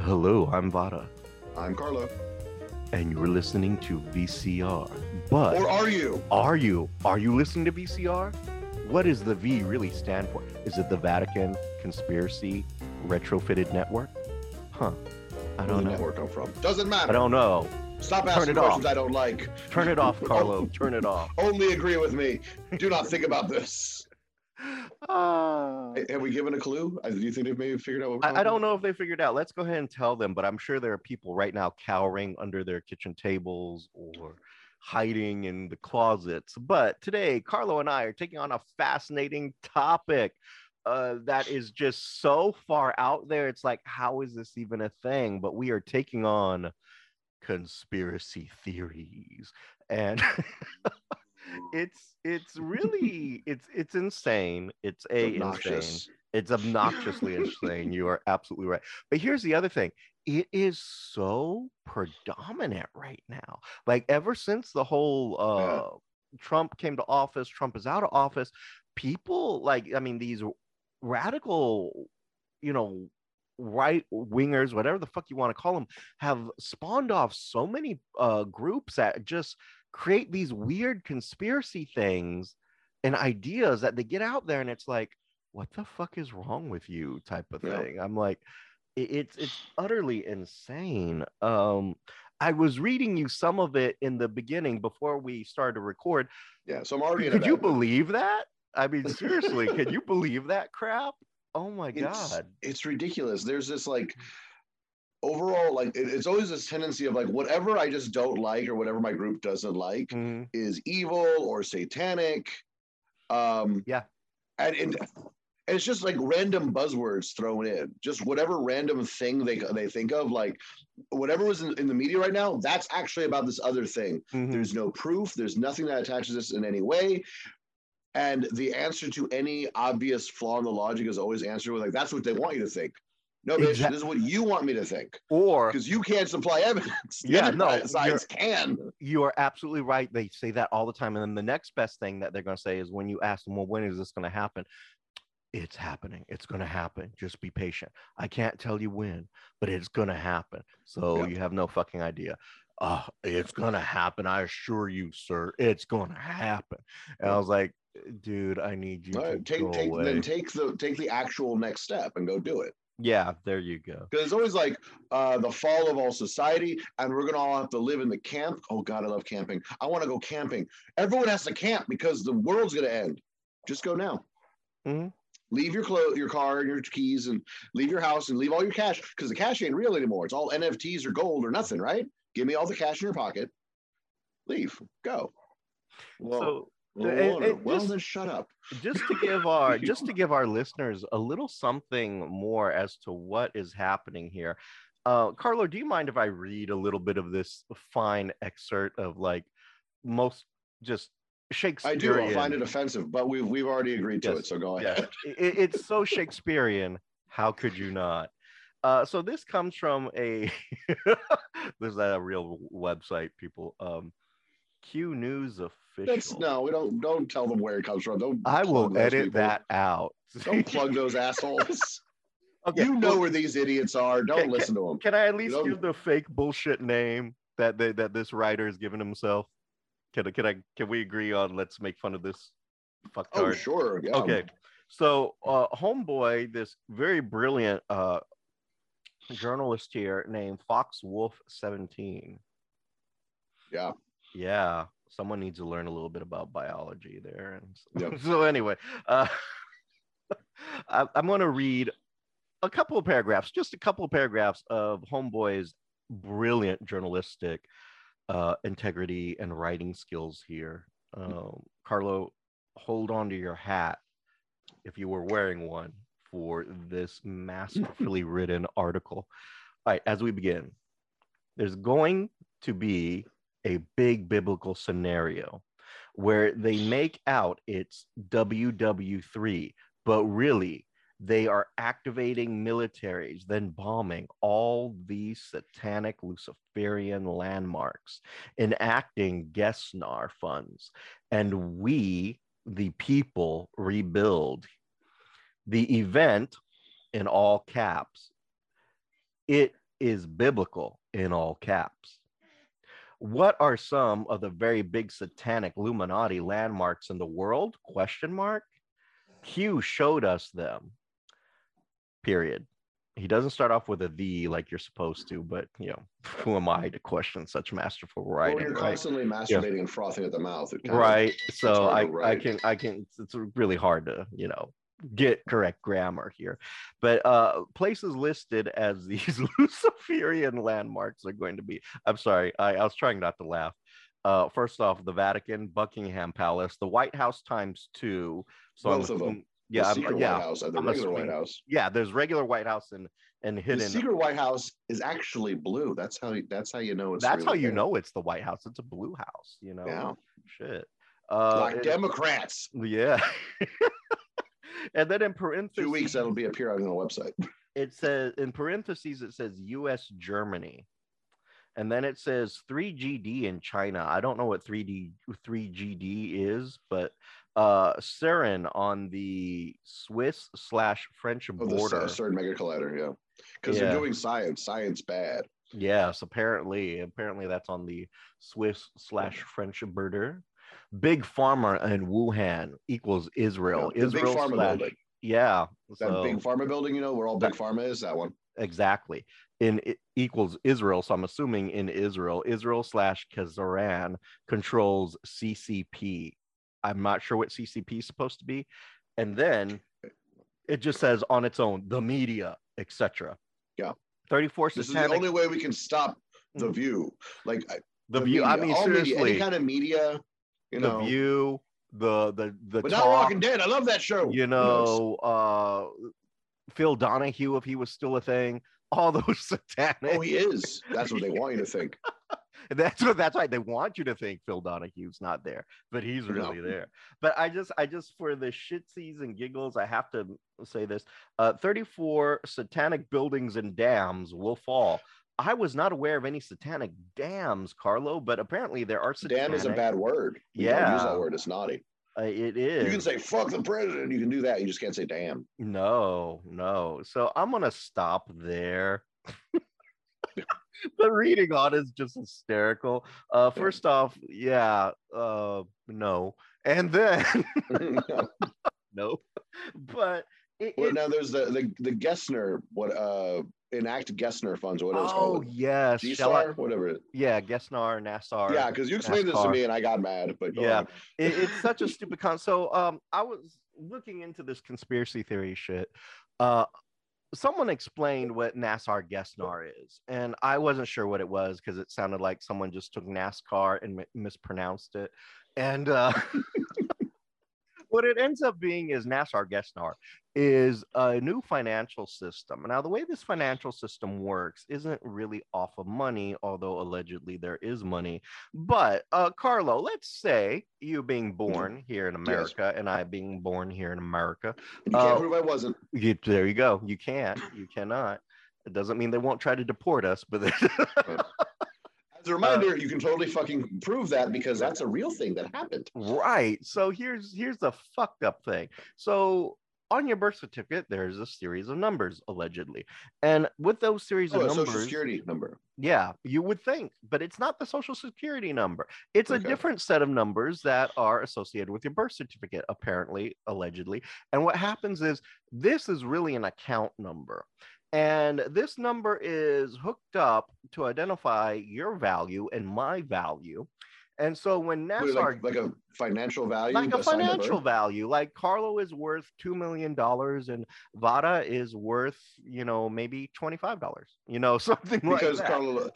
Hello, I'm Vada, I'm Carlo. and you're listening to VCR. But Or are you? are you? Are you listening to VCR? What does the V really stand for? Is it the Vatican Conspiracy Retrofitted Network? Huh. I don't know. network come from? Doesn't matter. I don't know. Stop asking it off. questions I don't like. Turn it off, Carlo. Turn it off. Only agree with me. Do not think about this. Hey, Have we given a clue? Uh, Do you think they've maybe figured out what we're I, I don't know if they figured out. Let's go ahead and tell them, but I'm sure there are people right now cowering under their kitchen tables or hiding in the closets. But today, Carlo and I are taking on a fascinating topic uh, that is just so far out there. It's like, how is this even a thing? But we are taking on conspiracy theories. And it's it's really it's it's insane. It's a insane it's obnoxiously insane. You are absolutely right. But here's the other thing it is so predominant right now. Like, ever since the whole uh, Trump came to office, Trump is out of office, people like, I mean, these radical, you know, right wingers, whatever the fuck you want to call them, have spawned off so many uh, groups that just create these weird conspiracy things and ideas that they get out there and it's like what the fuck is wrong with you? type of Yeah. thing. I'm like it's it's utterly insane. Um i was reading you some of it in the beginning before we started to record. Yeah, so I'm already could you believe that? I mean seriously can you believe that crap? Oh my It's, god. it's ridiculous. There's this like overall, like it- it's always this tendency of like whatever I just don't like or whatever my group doesn't like Mhm. is evil or satanic. Um, Yeah. and, and and it's just like random buzzwords thrown in, just whatever random thing they they think of, like whatever was in, in the media right now. That's actually about this other thing. Mhm. There's no proof. There's nothing that attaches this in any way. And the answer to any obvious flaw in the logic is always answered with like, "That's what they want you to think." No, bitch, Exact- this is what you want me to think or because you can't supply evidence. The Yeah, no, sides can. you are absolutely right. They say that all the time. And then the next best thing that they're going to say is when you ask them, well, when is this going to happen? It's happening. It's going to happen. Just be patient. I can't tell you when, but it's going to happen. So Yeah. you have no fucking idea. Uh, it's going to happen. I assure you, sir. It's going to happen. And I was like, dude, I need you All to take go take away. then take the take the actual next step and go do it. Yeah, there you go. Because it's always like uh, the fall of all society, and we're gonna all have to live in the camp. Oh God, I love camping. I want to go camping. Everyone has to camp because the world's gonna end. Just go now. Mhm. Leave your clothes, your car, and your keys, and leave your house, and leave all your cash because the cash ain't real anymore. It's all NFTs or gold or nothing, right? Give me all the cash in your pocket. Leave. Go. Well, So well, and- well, and just- shut up. just to give our just to give our listeners a little something more as to what is happening here uh carlo do you mind if i read a little bit of this fine excerpt of like most just Shakespeare? I do. I'll find it offensive, but we've we've already agreed to it. So go yeah. ahead. it, it's so shakespearean how could you not uh so this comes from a there's a real website people um q news official That's no, we don't don't tell them where it comes from. Don't. i will edit people. that out Don't plug those assholes. okay you know where these idiots are. Don't Can- listen to them. Can I at least give the fake bullshit name that they, that this writer has given himself? Can I, can I can we agree on let's make fun of this Oh, sure. Yeah. Okay. So uh homeboy, this very brilliant uh journalist here named Fox Wolf 17. Yeah. Yeah. Someone needs to learn a little bit about biology there. And so, Yep. so anyway, uh I, I'm gonna read a couple of paragraphs, just a couple of paragraphs of Homeboy's brilliant journalistic uh, integrity and writing skills here. Um, Carlo, hold on to your hat if you were wearing one for this masterfully written article. All right, as we begin, there's going to be a big biblical scenario where they make out it's WW3, but really they are activating militaries, then bombing all these satanic Luciferian landmarks, enacting Gesnar funds, and we, the people, rebuild. The event, in all caps, it is biblical in all caps. What are some of the very big satanic Illuminati landmarks in the world? Question mark. Q showed us them. Period. He doesn't start off with a the like you're supposed to, but you know, who am I to question such masterful writing? when you're right? constantly masturbating and frothing at the mouth. Kind of- right so I, I can i can it's really hard to you know get correct grammar here but uh places listed as these luciferian landmarks are going to be i'm sorry i, I was trying not to laugh uh first off the vatican buckingham palace the white house times two so I'm Both of them. assuming- the yeah I'm- secret yeah White House and the I'm regular White House. yeah there's regular white house and and The hidden secret White House is actually blue. That's how that's how you know it's. that's how you know it's the white house it's a blue house you know Yeah, shit uh like Democrats. yeah and then in parentheses Two weeks that'll be appearing on the website. it says in parentheses it says us germany and then it says 3gd in china i don't know what 3d 3gd is but uh CERN on the swiss slash french the border C- CERN mega collider, yeah, because Yeah. they're doing science. Science bad. yes apparently apparently that's on the swiss slash french border big pharma in wuhan equals israel Yeah, the big israel pharma slash building. yeah That so- big pharma building, you know, where all big pharma is. That one. exactly in equals israel so i'm assuming in israel israel slash Khazarian controls ccp i'm not sure what ccp is supposed to be and then it just says on its own the media etc Yeah. 34 This is the only way we can stop the Mm. view. Like I- the view i mean all media, seriously any kind of media, you the view the the the but not talk, Walking Dead. I love that show. you know uh phil donahue if he was still a thing all those satanic Oh, he is. That's what they want you to think. That's what that's right. They want you to think Phil Donahue's not there, but he's No. really there. But I just, I just for the shitsies and giggles, I have to say this: uh, 34 satanic buildings and dams will fall. I was not aware of any satanic dams, Carlo, but apparently there are satanic. Damn is a bad word. We don't use that word. It's naughty. Uh, it is. You can say fuck the president. You can do that. You just can't say damn. No, no. So I'm gonna stop there. the reading on is just hysterical. Uh Yeah. first off, yeah, uh no. And then no. But it, well, now there's the the the Gessner what uh enact Gessner funds or whatever it's called. oh yes, shall I- whatever. Yeah, Gessner, Nassar. yeah, because you explained this to me and I got mad. But go Yeah. it, it's such a stupid con. So um, I was looking into this conspiracy theory shit. Uh, someone explained what NASCAR Gesnar is, and I wasn't sure what it was because it sounded like someone just took NASCAR and mi- mispronounced it. And uh, what it ends up being is NASCAR Gesnar is a new financial system. Now, the way this financial system works isn't really off of money, although allegedly there is money. But uh, Carlo, let's say you being born here in America and I being born here in America. You can't Uh, prove I wasn't. You, there you go. You can't. You cannot. It doesn't mean they won't try to deport us, but As a reminder, you can totally fucking prove that because that's a real thing that happened. right. So here's here's the fucked up thing. So on your birth certificate, there's a series of numbers allegedly, and with those series Oh, of a numbers, social security number. Yeah, you would think, but it's not the social security number. It's a different set of numbers that are associated with your birth certificate, apparently, allegedly. And what happens is this is really an account number. And this number is hooked up to identify your value and my value. And so when NASCAR like, like a financial value. like a financial value. Like Carlo is worth two million dollars, and Vada is worth, you know, maybe twenty five dollars. You know, something like because that. Carlo,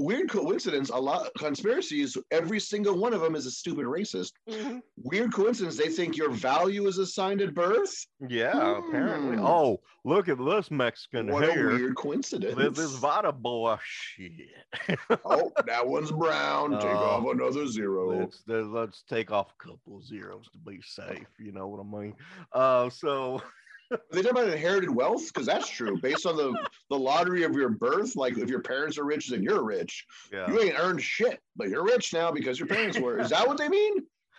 weird coincidence. A lot conspiracies. Every single one of them is a stupid racist. Mhm. Weird coincidence. They think your value is assigned at birth. Yeah, apparently. Hmm. Oh, look at this Mexican What a weird coincidence. This is Vada boy shit. oh, that one's brown. Take Oh. off another zero. let's let's- let's take off a couple zeros to be safe. You know what I mean? Uh, so They talk about inherited wealth because that's true. Based on the the lottery of your birth, like if your parents are rich, then you're rich. yeah. You ain't earned shit, but you're rich now because your parents were. Is that what they mean?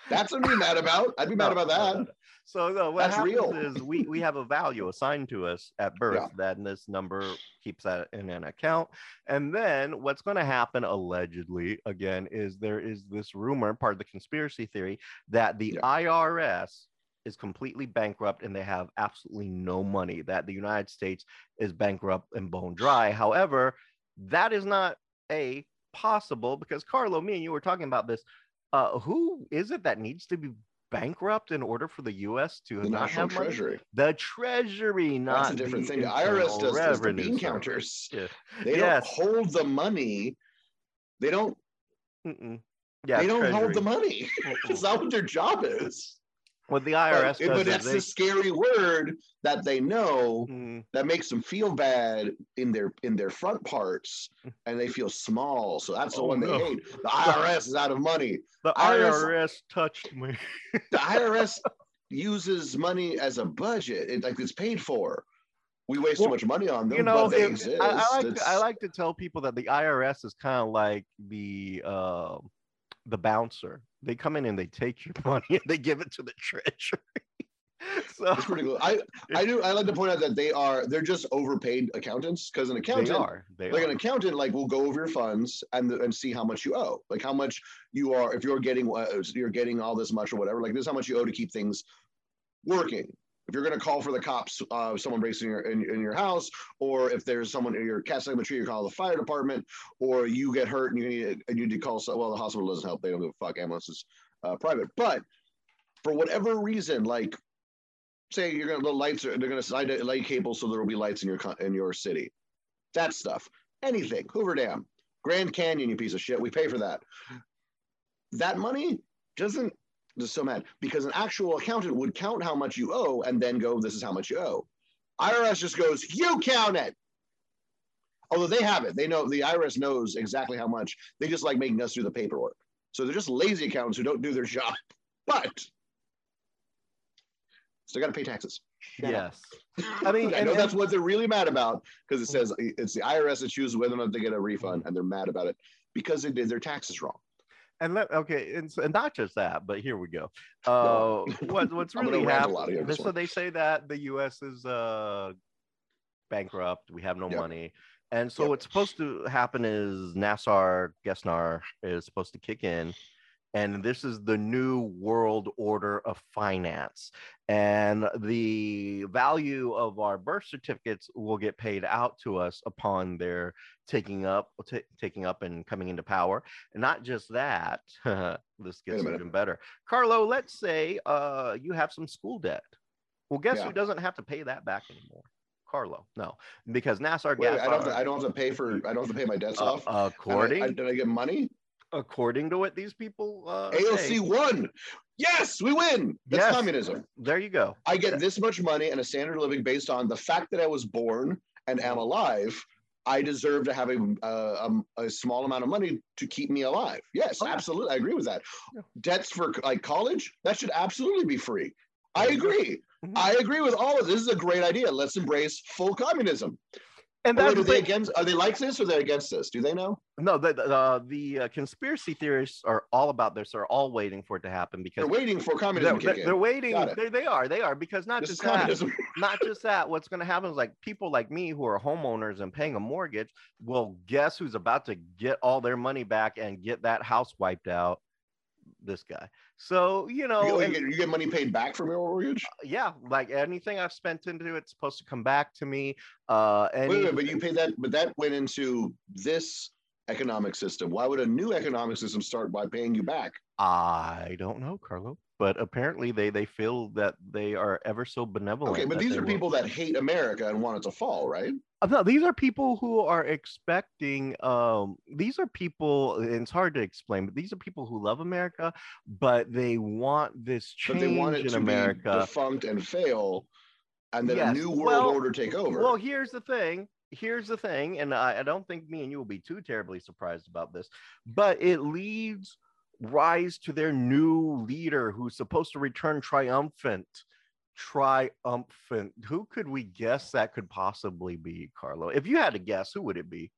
That's what I'd be mad about. I'd be mad about that. no, no. So no, what That's happens real. is we we have a value assigned to us at birth Yeah. that this number keeps that in an account. And then what's going to happen allegedly again is there is this rumor, part of the conspiracy theory, that the Yeah. IRS is completely bankrupt and they have absolutely no money, that the United States is bankrupt and bone dry. However, that is not a possible because Carlo, me and you were talking about this. Uh, who is it that needs to be bankrupt in order for the U.S. to The not National have money? Treasury. The Treasury, not That's a different the thing. The IRS does, does the bean counters. Yeah. They Yes. don't hold the money. They don't. Mm-mm. Yeah, they don't hold the money. It's not what their job is. What the IRS but does is that's they, the scary word that they know Mm, that makes them feel bad in their in their front parts, and they feel small. So that's the Oh, one they hate. The IRS is out of money. the IRS IRS touched me. The IRS uses money as a budget. It, like it's paid for. We waste Well, too much money on them, you know, but they it- exist. I, I like to, I like to tell people that the IRS is kind of like the uh, the bouncer. They come in and they take your money and they give it to the treasury. so It's pretty cool. I I do I like to point out that they are they're just overpaid accountants because an they accountant are. They like are. an accountant like will go over your funds and and see how much you owe like how much you are if you're getting uh, you're getting all this much or whatever like this is how much you owe to keep things working if you're going to call for the cops uh someone breaks in your in, in your house or if there's someone you're casting a tree you call the fire department or you get hurt and you need and you need to call so well the hospital doesn't help they don't give a fuck ambulance is uh, private. But for whatever reason like say you're gonna the lights are they're slide a light cable so there will be lights in your in your city. That stuff. Anything. Hoover dam. Grand canyon you piece of shit. We pay for that. That money doesn't so mad. Because an actual accountant would count how much you owe and then go this is how much you owe. Irs just goes you count it. Although they have it. They know the irs knows exactly how much. They just like making us do the paperwork. So they're just lazy accountants who don't do their job. But still got to pay taxes. Yes. I mean, I and- know that's and- what they're really mad about because it mm. says it's the IRS that chooses whether or not they get a refund, and they're mad about it because they did their taxes wrong. And let okay, and, and not just that, but here we go. Uh, what what's really rant a lot here happening? So they say that the U.S. is uh bankrupt. We have no Yep. money, and so Yep. what's supposed to happen is Nassar Gesnar is supposed to kick in, and this is the new world order of finance, and the value of our birth certificates will get paid out to us upon their taking up ta taking up and coming into power and not just that this gets even better carlo let's say uh you have some school debt well guess Yeah. who doesn't have to pay that back anymore carlo no because nassar Wait, I don't. Have to, I don't have to pay for. I don't have to pay my debts uh, off. And I- according I, did I get money? According to what these people uh, AOC say, won. Yes, we win. That's Yes. communism. there you go I get this much money and a standard of living based on the fact that I was born and am alive. I deserve to have a, uh, um, a small amount of money to keep me alive. Yes, Oh, yeah. absolutely. I agree with that. Yeah. Debts for like college, that should absolutely be free. I go. agree. Mhm. I agree with all of this. This is a great idea. Let's embrace full communism. And that's are they thing. against? Are they like this or they're they against this? Do they know? no the the, uh, the uh, conspiracy theorists are all about this they're all waiting for it to happen because They're waiting for communism they're, they're, they're waiting Got it. they, they are they are because not This is just that not just that what's going to happen is like people like me who are homeowners and paying a mortgage will guess who's about to get all their money back and get that house wiped out this guy so you know you, and- get, you get money paid back from your mortgage. yeah like anything i've spent into it's supposed to come back to me uh Wait, wait, but you pay that, but that went into this economic system. Why would a new economic system start by paying you back? i don't know carlo but apparently they they feel that they are ever so benevolent Okay, but these are people that hate America and want it to fall, right? Uh, No, these are people who are expecting. Um, these are people, and it's hard to explain, but these are people who love America, but they want this change But they want it in to be defunct and fail, and then a new world well- order take over. Well, here's the thing. Here's the thing, and I, I don't think me and you will be too terribly surprised about this, but it leads rise to their new leader who's supposed to return triumphant. Triumphant. Who could we guess that could possibly be, Carlo? If you had to guess, who would it be?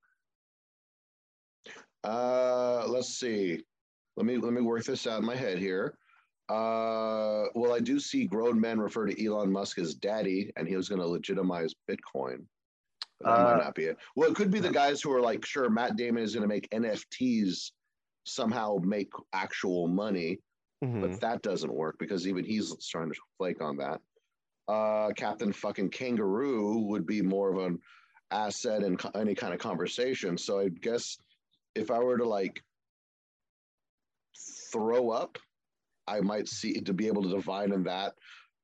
Uh, let's see. Let me let me work this out in my head here. Uh, well, I do see grown men refer to Elon Musk as daddy, and he was going to legitimize Bitcoin. But that Uh, might not be it. Well, it could be the guys who are like, sure, Matt Damon is going to make NFTs somehow make actual money, Mhm. but that doesn't work because even he's starting to flake on that. Uh, Captain fucking Kangaroo would be more of an asset in co- any kind of conversation. So I guess if I were to like throw up, I might see to be able to divine in that.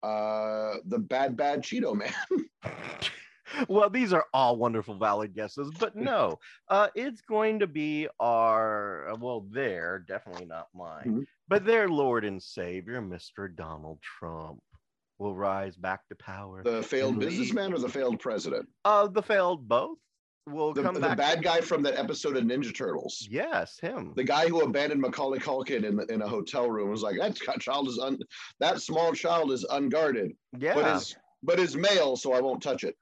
Uh, the bad bad Cheeto man. well, these are all wonderful, valid guesses, but no, uh, it's going to be our, well, their, definitely not mine, Mhm. but their Lord and Savior, Mr. Donald Trump, will rise back to power. The failed businessman or the failed president? Uh, the failed both will The, come the back. bad guy from that episode of Ninja Turtles. Yes, him. The guy who abandoned Macaulay Culkin in, in a hotel room was like, that child is un, that small child is unguarded, yeah, but is but is male, so I won't touch it.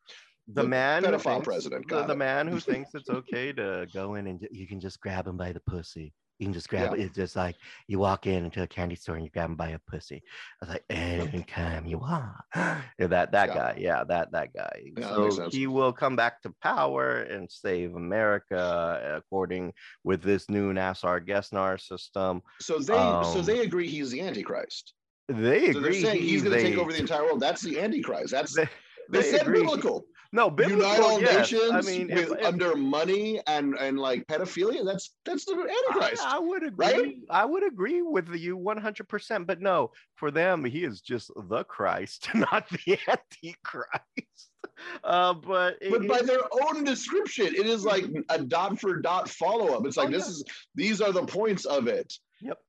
The, the man who pedophile thinks, president, the, the man who thinks it's okay to go in and you can just grab him by the pussy. You can just grab Yeah. it. It's just like you walk in into a candy store and you grab him by a pussy. I was like, anytime you want. Yeah, that that Yeah. guy, yeah, that that guy. That so sense. he will come back to power and save America according with this new Nassar Gesnar system. So they so Um, they agree he's the Antichrist. They So they're saying he's going to take over the entire world. That's the Antichrist. That's They, they, they said agree. biblical. No, biblical, Unite all yes. nations I mean, with if- under money and and like pedophilia. That's that's the Antichrist. I, I would agree. right? I would agree with you 100%. But no, for them, he is just the Christ, not the Antichrist. Uh, but but by their own description, it is like a dot for dot follow up. It's like Oh, this yeah. is these are the points of it. Yep.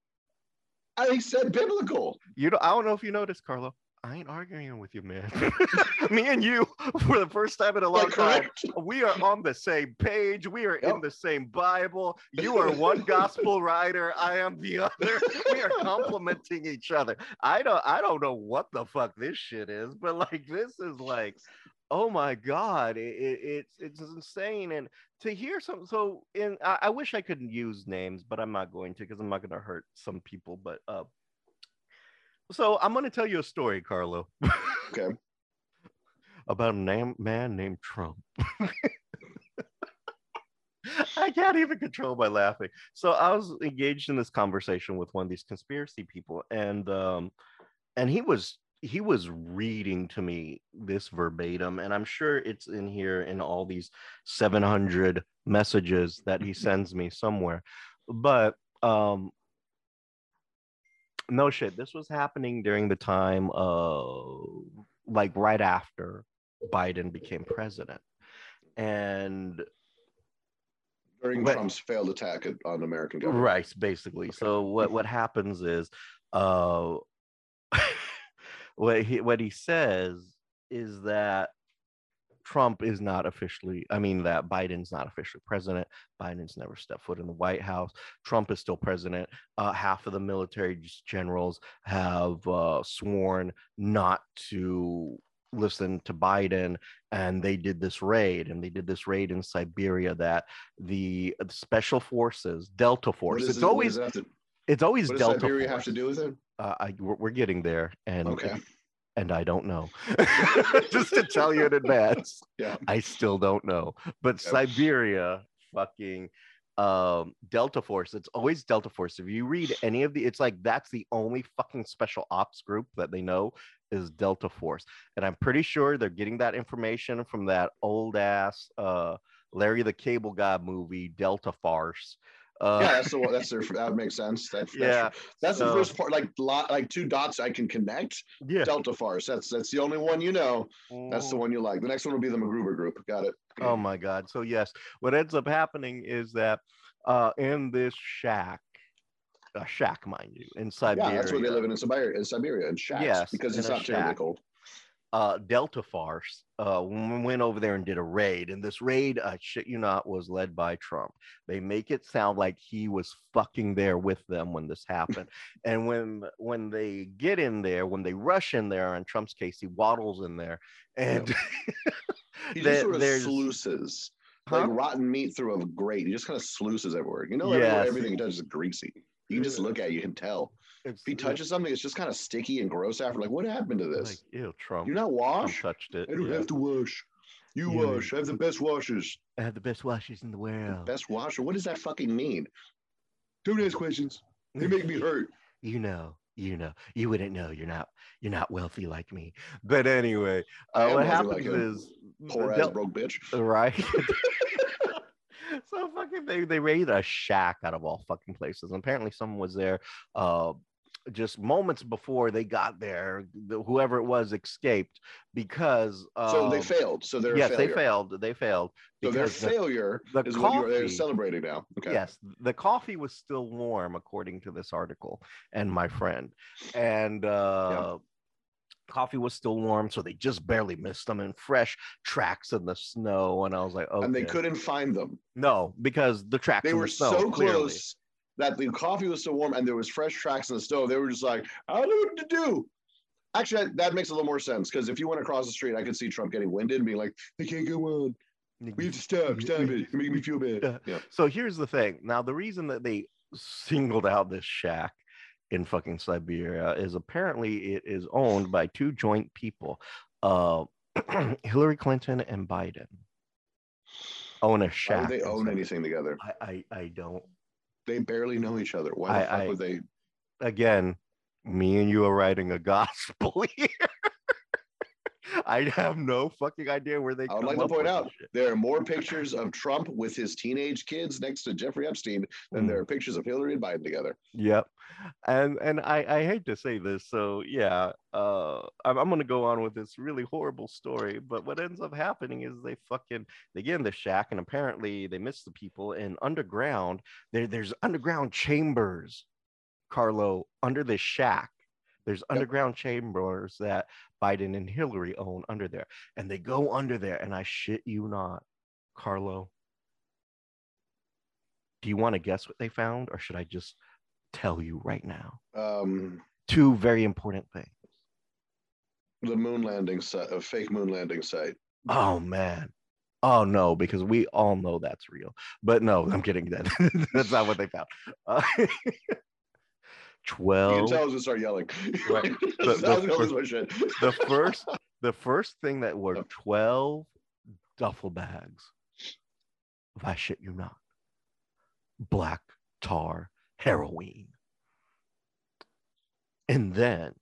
I said biblical. you know, I don't know if you noticed, Carlo. I ain't arguing with you, man. Me and you, for the first time in a long time, we are on the same page. We are in the same Bible. You are one gospel writer. I am the other. We are complementing each other. I don't. I don't know what the fuck this shit is, but like this is like, oh my god, it, it, it's it's insane. And to hear some, so in I, I wish I could use names, but I'm not going to because I'm not going to hurt some people. But uh, so I'm going to tell you a story, Carlo. Okay. about a name, man named Trump. I can't even control my laughing. So I was engaged in this conversation with one of these conspiracy people, and um, and he was he was reading to me this verbatim, and I'm sure it's in here in all these 700 messages that he sends me somewhere. But um, no shit, this was happening during the time of like right after Biden became president. And During But- Trump's failed attack at- on American government. right, basically. So what what happens is uh what he what he says is that Trump is not officially, I mean, that Biden's not officially president. Biden's never stepped foot in the White House. Trump is still president. Uh, half of the military generals have uh, sworn not to listen to Biden. And they did this raid, and they did this raid in Siberia that the special forces, Delta Force, it's it- always, does it to- it's always what does Delta Siberia Force. have to do with it? Uh, I, we're, we're getting there. And Okay. And I don't know. Just to tell you in advance, Yeah. I still don't know. But. Siberia, fucking um, Delta Force. It's always Delta Force. If you read any of the, it's like that's the only fucking special ops group that they know is Delta Force, and I'm pretty sure they're getting that information from that old ass uh, Larry the Cable Guy movie, Delta Farce. Uh, yeah, that's the one. That's their. That makes sense. That's, yeah, That's, that's the first part. Like lot, like two dots I can connect. yeah. Delta Farce. That's that's the only one you know. That's the Mm. one you like. The next one will be the MacGruber group. Got it. Oh my God. So, yes, what ends up happening is that uh, in this shack, a shack, mind you, in Siberia, Yeah, that's where they live in, in Siberia, in Siberia, in shacks, Yes, because in it's not terribly cold. Uh, Delta Farce uh, went over there and did a raid. And this raid, I shit you not, was led by Trump. They make it sound like he was fucking there with them when this happened. and when when they get in there, when they rush in there, in Trump's case, he waddles in there, and He just sort of sluices Huh? like rotten meat through a grate. He just kind of sluices everywhere. You know, everything he does is greasy. You can just look at it, you can tell. It's, If he touches something, it's just kind of sticky and gross after. Like, what happened to this? like, ew, Trump. you not Trump wash? touched it. I don't yeah. have to wash. You You- wash. I have the best washers. I have the best washes in the world. Best washer. What does that fucking mean? Don't ask questions. They make me hurt. you know, you know, you wouldn't know. You're not, you're not wealthy like me. But anyway, uh, what happens like is Poor ass broke bitch. right? so fucking they they raided a shack out of all fucking places. And apparently someone was there uh just moments before they got there. The, whoever it was escaped because So they um, failed. So they're yes, they failed. They failed So their because the- failure the is what you're they're coffee- celebrating now. Okay. Yes, the coffee was still warm, according to this article and my friend. And uh, coffee was still warm, so they just barely missed them in fresh tracks in the snow. And I was like, oh, And they couldn't find them. no, because the tracks They were the so clearly. close that the coffee was so warm and there was fresh tracks in the stove. They were just like, I don't know what to do. Actually, that- that makes a little more sense because if you went across the street, I could see Trump getting winded and being like, "They can't go on. We have to stop. Stop it. You're making me feel bad." Yeah. So here's the thing. Now, the reason that they singled out this shack in fucking Siberia is apparently it is owned by two joint people, uh, Hillary Clinton and Biden. Own a Why shack. they own anything together? I, I I don't. They barely know each other. Why the I- fuck I- would they? Again, me and you are writing a gospel here. I have no fucking idea where they. I would like to point out there are more pictures of Trump with his teenage kids next to Jeffrey Epstein than Mm. there are pictures of Hillary and Biden together. Yep. And and I, I hate to say this, so yeah, uh I'm, I'm gonna go on with this really horrible story, but what ends up happening is they fucking they get in the shack and apparently they miss the people and underground there there's underground chambers, Carlo, under the shack. There's underground chambers that Biden and Hillary own under there. And they go under there, and I shit you not, Carlo. Do you want to guess what they found, or should I just tell you right now? Um, Two very important things. the moon landing site, a fake moon landing site. Oh man. Oh no, because we all know that's real. But no, I'm kidding. That that's not what they found. Uh, You can Twelve. tell as we start yelling. Right. The- the first- the first the first thing that were 12 duffel bags if i shit you not black tar heroin and then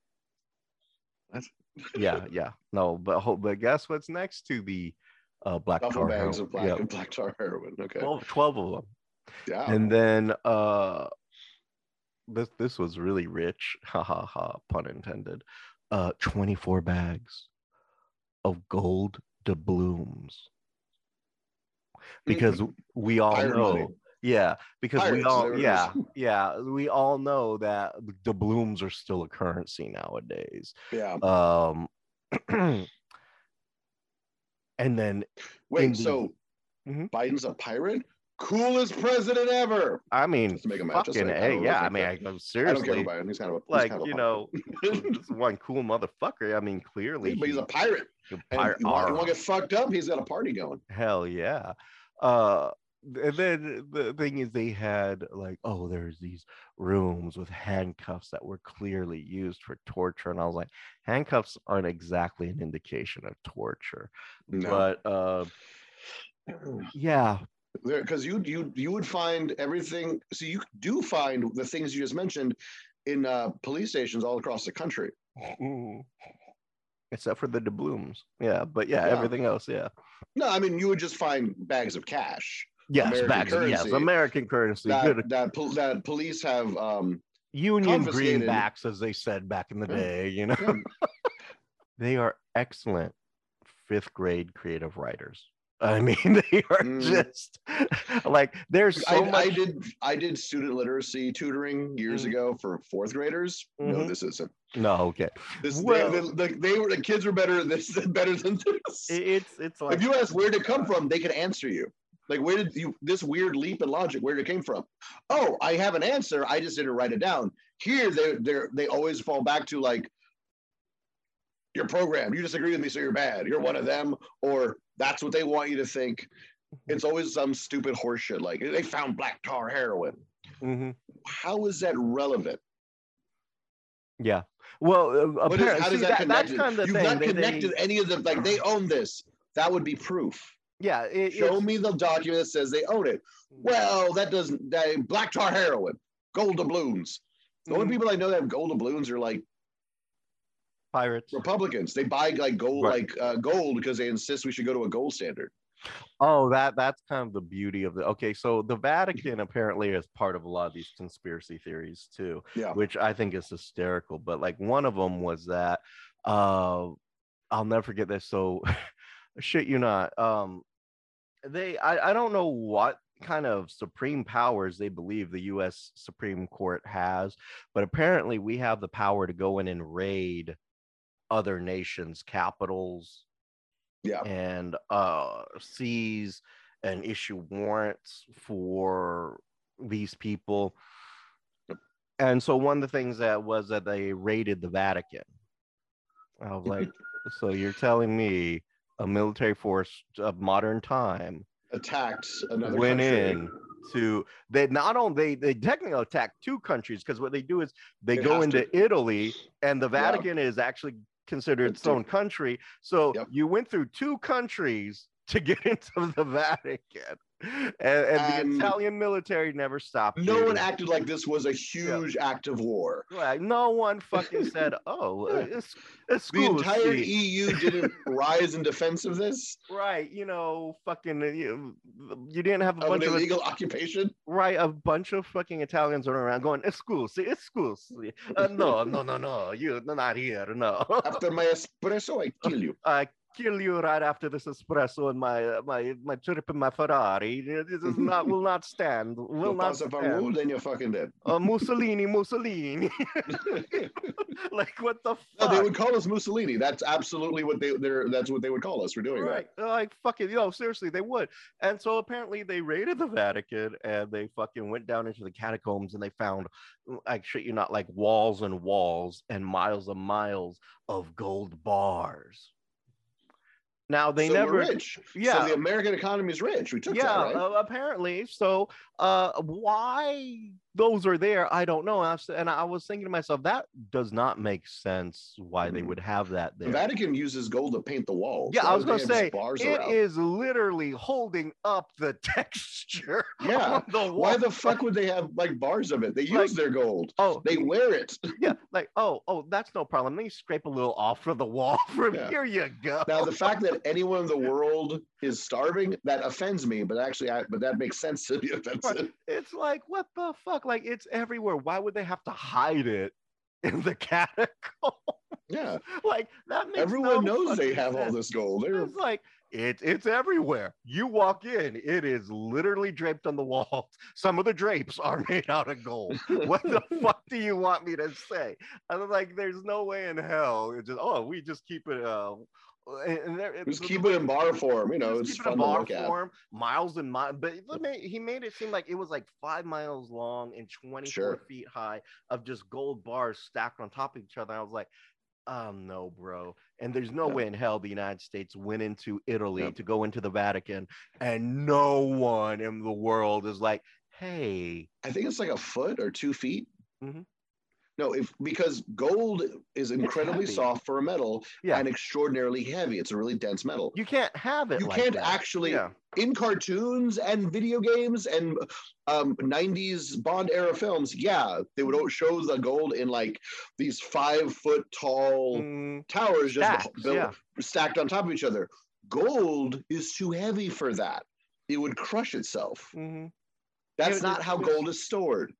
That's- yeah yeah no but but guess what's next to the uh black Duffel tar bags heroin? of black Yep, and black tar heroin. Okay. 12, 12 of them yeah. and then uh this this was really rich ha ha ha pun intended uh 24 bags of gold doubloons because we all know money. yeah because we Pirates, all yeah yeah we all know that doubloons are still a currency nowadays yeah. um and then Wait, indeed. so Mhm. Biden's a pirate? Coolest president ever. i mean Just to make a match, just fucking like- I a don't yeah i mean that- I, I don't care seriously about Biden. He's kind of a, like kind of a you know one cool motherfucker i mean clearly but he's a he- pirate. a And pirate- you want, you want to get fucked up? He's got a party going. hell yeah uh and then the thing is they had like oh there's these rooms with handcuffs that were clearly used for torture and i was like handcuffs aren't exactly an indication of torture No. but uh yeah because you you you would find everything. So you do find the things you just mentioned in uh, police stations all across the country. mm, except for the doubloons yeah but yeah, Yeah. everything else yeah No, I mean you would just find bags of cash yes American bags of- yes american currency that good that pol- that police have. Um, union greenbacks as they said back in the Yeah. day you know Yeah. they are excellent fifth grade creative writers i mean they are Mm. just like there's so I, much I did I did student literacy tutoring years Mm. ago for fourth graders. No, Mhm. this isn't. no okay This Well- they, they, they were the kids were better than this better than this. It's it's like if you ask where did it come from, they could answer you. Like where did you this weird leap in logic? Where did it came from? Oh, I have an answer. I just didn't write it down. Here, they they they always fall back to like your program. You disagree with me, so you're bad. You're one of them, or that's what they want you to think. It's always some stupid horseshit like they found black tar heroin. Mhm. How is that relevant? Yeah. Well, uh, is, how does that, that- that's connect? kind of the You've thing. not They- they- connected any of them. Like they own this. That would be proof. yeah. It, Show me the document that says they own it. Well, that doesn't. That, black tar heroin, gold doubloons. The only Mhm. people I know that have gold doubloons are like pirates. Republicans. They buy like gold, Right. like uh, gold, because they insist we should go to a gold standard. Oh, that that's kind of the beauty of the. Okay, so the Vatican apparently is part of a lot of these conspiracy theories too, Yeah. which I think is hysterical. But like one of them was that, uh, I'll never forget this. So, shit, you not. Um, they I I don't know what kind of supreme powers they believe the U.S. Supreme Court has, but apparently we have the power to go in and raid other nations' capitals Yeah. and uh seize and issue warrants for these people. And so one of the things that was that they raided the Vatican. I was like, so you're telling me a military force of modern time Attacked another went country. in to they not only they, they technically attack two countries because what they do is they They go into to. Italy and the Vatican is actually considered its own country. So Yep. you went through two countries to get into the Vatican. And, and the Italian military never stopped. No you. one acted like this was a huge act of war. Like, no one fucking said, "Oh, Yeah. it's it's The entire see." EU didn't rise in defense of this right, you know, fucking, uh, you, you didn't have a of an bunch of illegal occupation. right a bunch of fucking italians running around going it's school see it's school see. Uh, no no no no You're not here no After my espresso, I kill you. i kill you right after this espresso and my uh, my my trip in my ferrari. This is not will not stand. Will not stand. rule, then you're fucking dead. uh, mussolini mussolini. Like what the No, they would call us Mussolini. That's absolutely what they they're that's what they would call us for doing right. Like fucking yo seriously they would. And so apparently they raided the vatican and they fucking went down into the catacombs and they found like shit you not like walls and walls and miles and miles of gold bars now they so never rich. yeah. So the American economy is rich. We took yeah that, right? uh, apparently so uh why those are there i don't know and I, was, and I was thinking to myself that does not make sense why they Mhm. would have that the there Vatican uses gold to paint the walls. Yeah, Why I was gonna say bars it is literally holding up the texture Yeah. the. Why the fuck would they have like bars of it? They use Like- their gold. Oh, They wear it. yeah, like oh, oh, that's no problem. Let me scrape a little off of the wall from Yeah. here. You go. Now the fact that anyone in the world is starving that offends me, but actually, I, but that makes sense to be offensive. it's like what the fuck? Like it's everywhere. Why would they have to hide it in the catacomb? Yeah, like that makes everyone no knows they have all this gold. They're It's like it's it's everywhere. You walk in, it is literally draped on the walls. Some of the drapes are made out of gold. What the fuck do you want me to say? I'm like, there's no way in hell. It's just oh, we just keep it. Uh, and, there, just the- keep it in bar form. You know, it's it fun to bar look at. form, miles and miles. But he made, he made it seem like it was like five miles long and 24 Sure. feet high of just gold bars stacked on top of each other. I was like, um, no, bro. And there's no Yeah. way in hell the United States went into Italy Yeah. to go into the Vatican, and no one in the world is like, hey, I think it's like a foot or two feet. Mhm. No, if because gold is incredibly soft for a metal yeah, and extraordinarily heavy. It's a really dense metal. you can't have it. You like can't that. actually Yeah. in cartoons and video games and um, 90s Bond era films. Yeah, they would Mm-hmm. show the gold in like these five foot tall Mm, towers just stacks, built, yeah. stacked on top of each other. Gold is too heavy for that. It would crush itself. mhm. That's it- not how it's- gold is stored.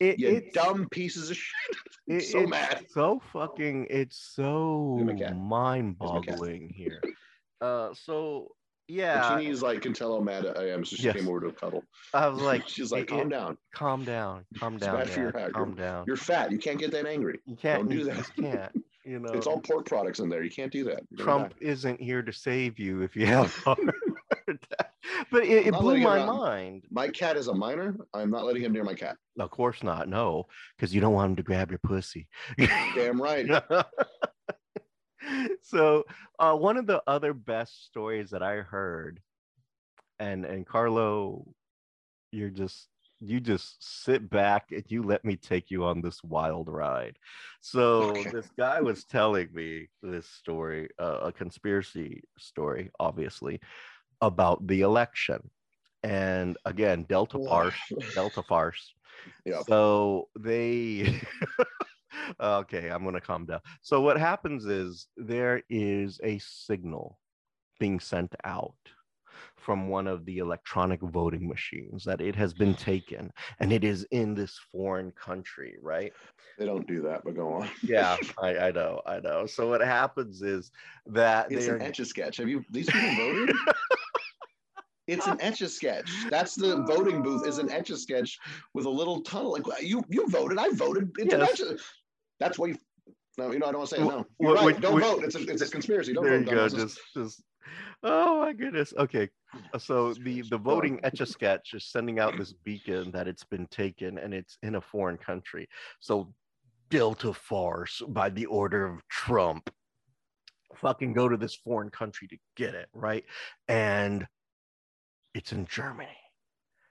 It, You it's- dumb pieces of shit. It- so it's mad. So fucking, it's so my cat. There's my cat. mind-boggling here. Uh, so yeah, Chini's like can tell how mad I am, so she Yes. came over to cuddle. I was like, She's like, calm it- down. calm down, calm down, bad for your heart. calm down. You're fat. You can't get that angry. You can't don't do you that. just can't. You know, It's all pork products in there. You can't do that. You're Trump isn't here to save you if you have heart attack. But it, it blew my mind. My cat is a minor. I'm not letting him near my cat. Of course not. No, because you don't want him to grab your pussy. Damn right. so uh, one of the other best stories that I heard, and and Carlo, you're just you just sit back and you let me take you on this wild ride. So Okay. this guy was telling me this story, uh, a conspiracy story, obviously, about the election. And again, Delta farce, Delta farce. Yeah. So they okay, I'm gonna calm down. So what happens is there is a signal being sent out from one of the electronic voting machines that it has been taken and it is in this foreign country, right? They don't do that, but go on. Yeah, I, I know, I know. So what happens is that It's an etch a sketch. Have you these people voted? It's an etch a sketch. That's the voting booth. Is an etch a sketch with a little tunnel. Like you, you voted. I voted. It's an etch. That's what you. No, you know I don't want to say it, no. You're right. don't vote. It's a, it's a conspiracy. Don't there vote. you go. Just, just. Oh my goodness. Okay. Uh, so the the voting etch a sketch is sending out this beacon that it's been taken and it's in a foreign country. So Delta farce by the order of Trump. Fucking go to this foreign country to get it right, and it's in Germany.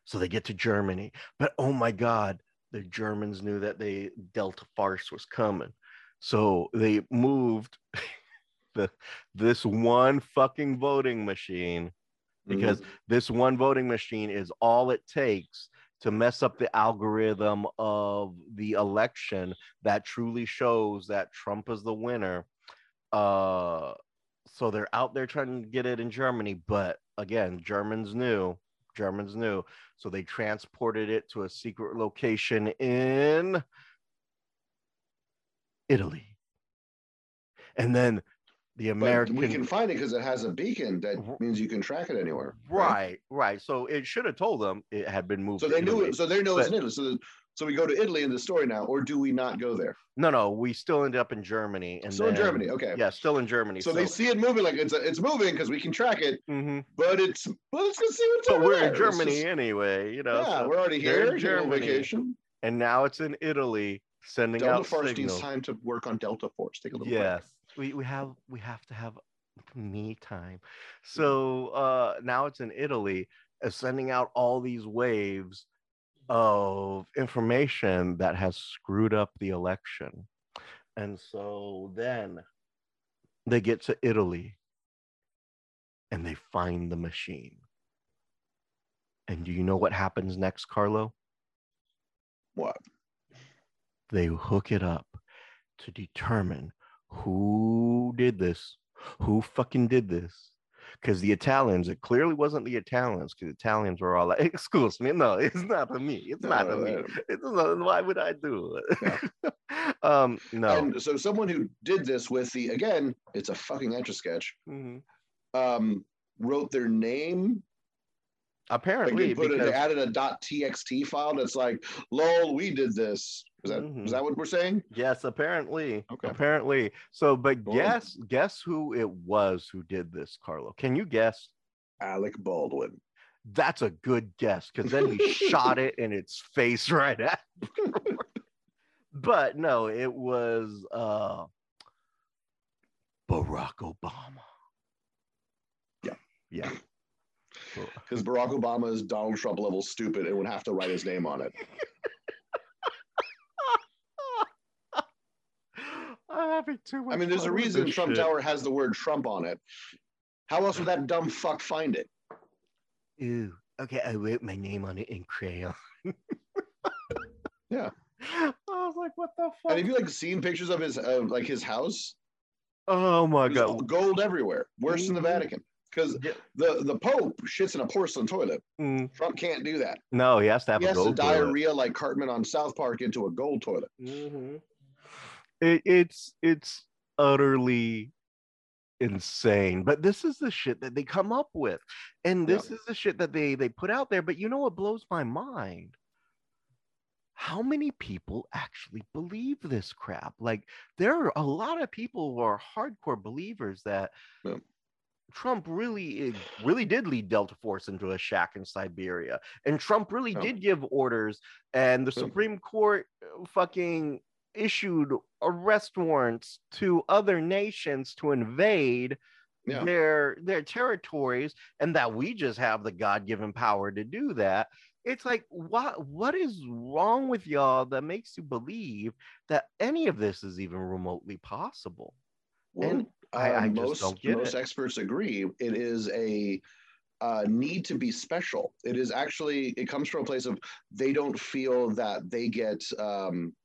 So they get to Germany, but oh my god, the Germans knew that they Delta farce was coming, so they moved the this one fucking voting machine because this one voting machine is all it takes to mess up the algorithm of the election that truly shows that Trump is the winner. Uh, so they're out there trying to get it in Germany, but again, Germans knew, Germans knew, so they transported it to a secret location in Italy. And then the But American we can find it because it has a beacon that means you can track it anywhere. Right, right. So it should have told them it had been moved. So they knew Italy. it. So they know it's in Italy. So, so we go to Italy in the story now, or do we not go there? No, no, we still end up in Germany. And Still in Germany. Okay. Yeah, still in Germany. So, they see it moving like it's it's moving because we can track it, Mhm. but it's well, let's go see what's But we're there. in Germany just- anyway, you know. yeah, so- we're already in here. little Germany. Vacation. and now it's in Italy, sending Delta out Force needs signals. time to work on Delta Force. Take a little break. Yes, we we have we have to have me time. So uh now it's in Italy, uh, sending out all these waves of information that has screwed up the election. And so then they get to Italy and they find the machine. And do you know what happens next, Carlo? What? they hook it up to determine who did this, who fucking did this. Because the Italians, it clearly wasn't the Italians, because the Italians were all like, excuse me, no, it's not for me. It's not for No, me. It's not, why would I do it? um, no. And so someone who did this with the again, it's a fucking etch a sketch. Mhm. Um, wrote their name. Like Apparently, they put it, because, they added a .txt file that's like, "Lol, we did this." Is that is Mhm. that what we're saying? yes, apparently, Okay. apparently. So, but guess, guess who it was who did this, Carlo? Can you guess? Alec Baldwin. That's a good guess because then he shot it in its face right after. but no, it was uh, Barack Obama. Yeah. Yeah. Because Barack Obama is Donald Trump level stupid and would have to write his name on it. Having too much. I mean, there's a fun with reason Trump shit. Tower has the word Trump on it. How else would that dumb fuck find it? Ooh, okay, I wrote my name on it in crayon. Yeah. I was like, what the fuck? And have you like seen pictures of his uh, like his house? oh my There's god. gold everywhere, worse than the Mhm. Vatican. Because Yeah. the the Pope shits in a porcelain toilet. Mm, Trump can't do that. no, he has to have He a has to gold toilet. diarrhea like Cartman on South Park into a gold toilet. Mhm. It, it's it's utterly insane. But this is the shit that they come up with, and Yeah. this is the shit that they they put out there. But you know what blows my mind? How many people actually believe this crap? Like there are a lot of people who are hardcore believers that Yeah. Trump really really did lead Delta Force into a shack in Siberia, and Trump really Yeah. did give orders, and the Yeah. Supreme Court uh, fucking issued arrest warrants to other nations to invade Yeah. their their territories, and that we just have the God given power to do that. it's like what what is wrong with y'all that makes you believe that any of this is even remotely possible? Well, And I- uh, I just most don't get most it. experts agree it is a uh, need to be special. It is actually it comes from a place of they don't feel that they get um,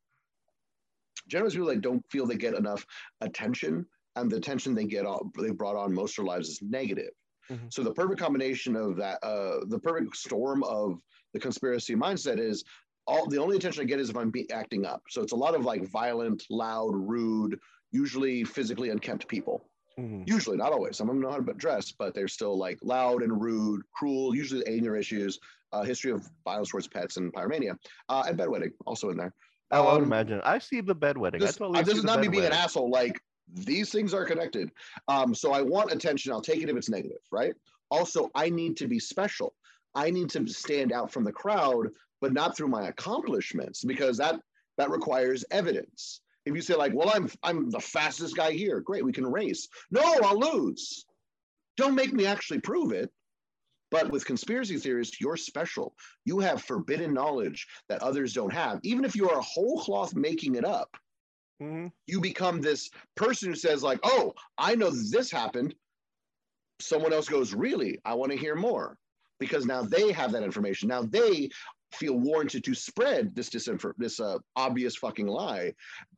generally people like don't feel they get enough attention, and the attention they get on, they brought on most of their lives is negative. Mhm. So the perfect combination of that, uh, the perfect storm of the conspiracy mindset is all the only attention I get is if I'm be, acting up. So it's a lot of like violent, loud, rude, usually physically unkempt people. Mhm. Usually, not always. Some of them know how to dress, but they're still like loud and rude, cruel, usually anger issues, uh, history of violence towards pets and pyromania, uh, and bedwetting also in there. I would Um, imagine. I see the bedwetting. I This, totally uh, this is not me being an asshole. Like these things are connected. Um, so I want attention. I'll take it if it's negative, right? Also, I need to be special. I need to stand out from the crowd, but not through my accomplishments because that that requires evidence. If you say like, "Well, I'm I'm the fastest guy here," great, we can race. No, I'll lose. Don't make me actually prove it. But with conspiracy theories, you're special. You have forbidden knowledge that others don't have. Even if you are a whole cloth making it up, Mhm. you become this person who says like oh i know this happened. Someone else goes really? I want to hear more. Because now they have that information. Now they feel warranted to spread this disinfor- this uh, obvious fucking lie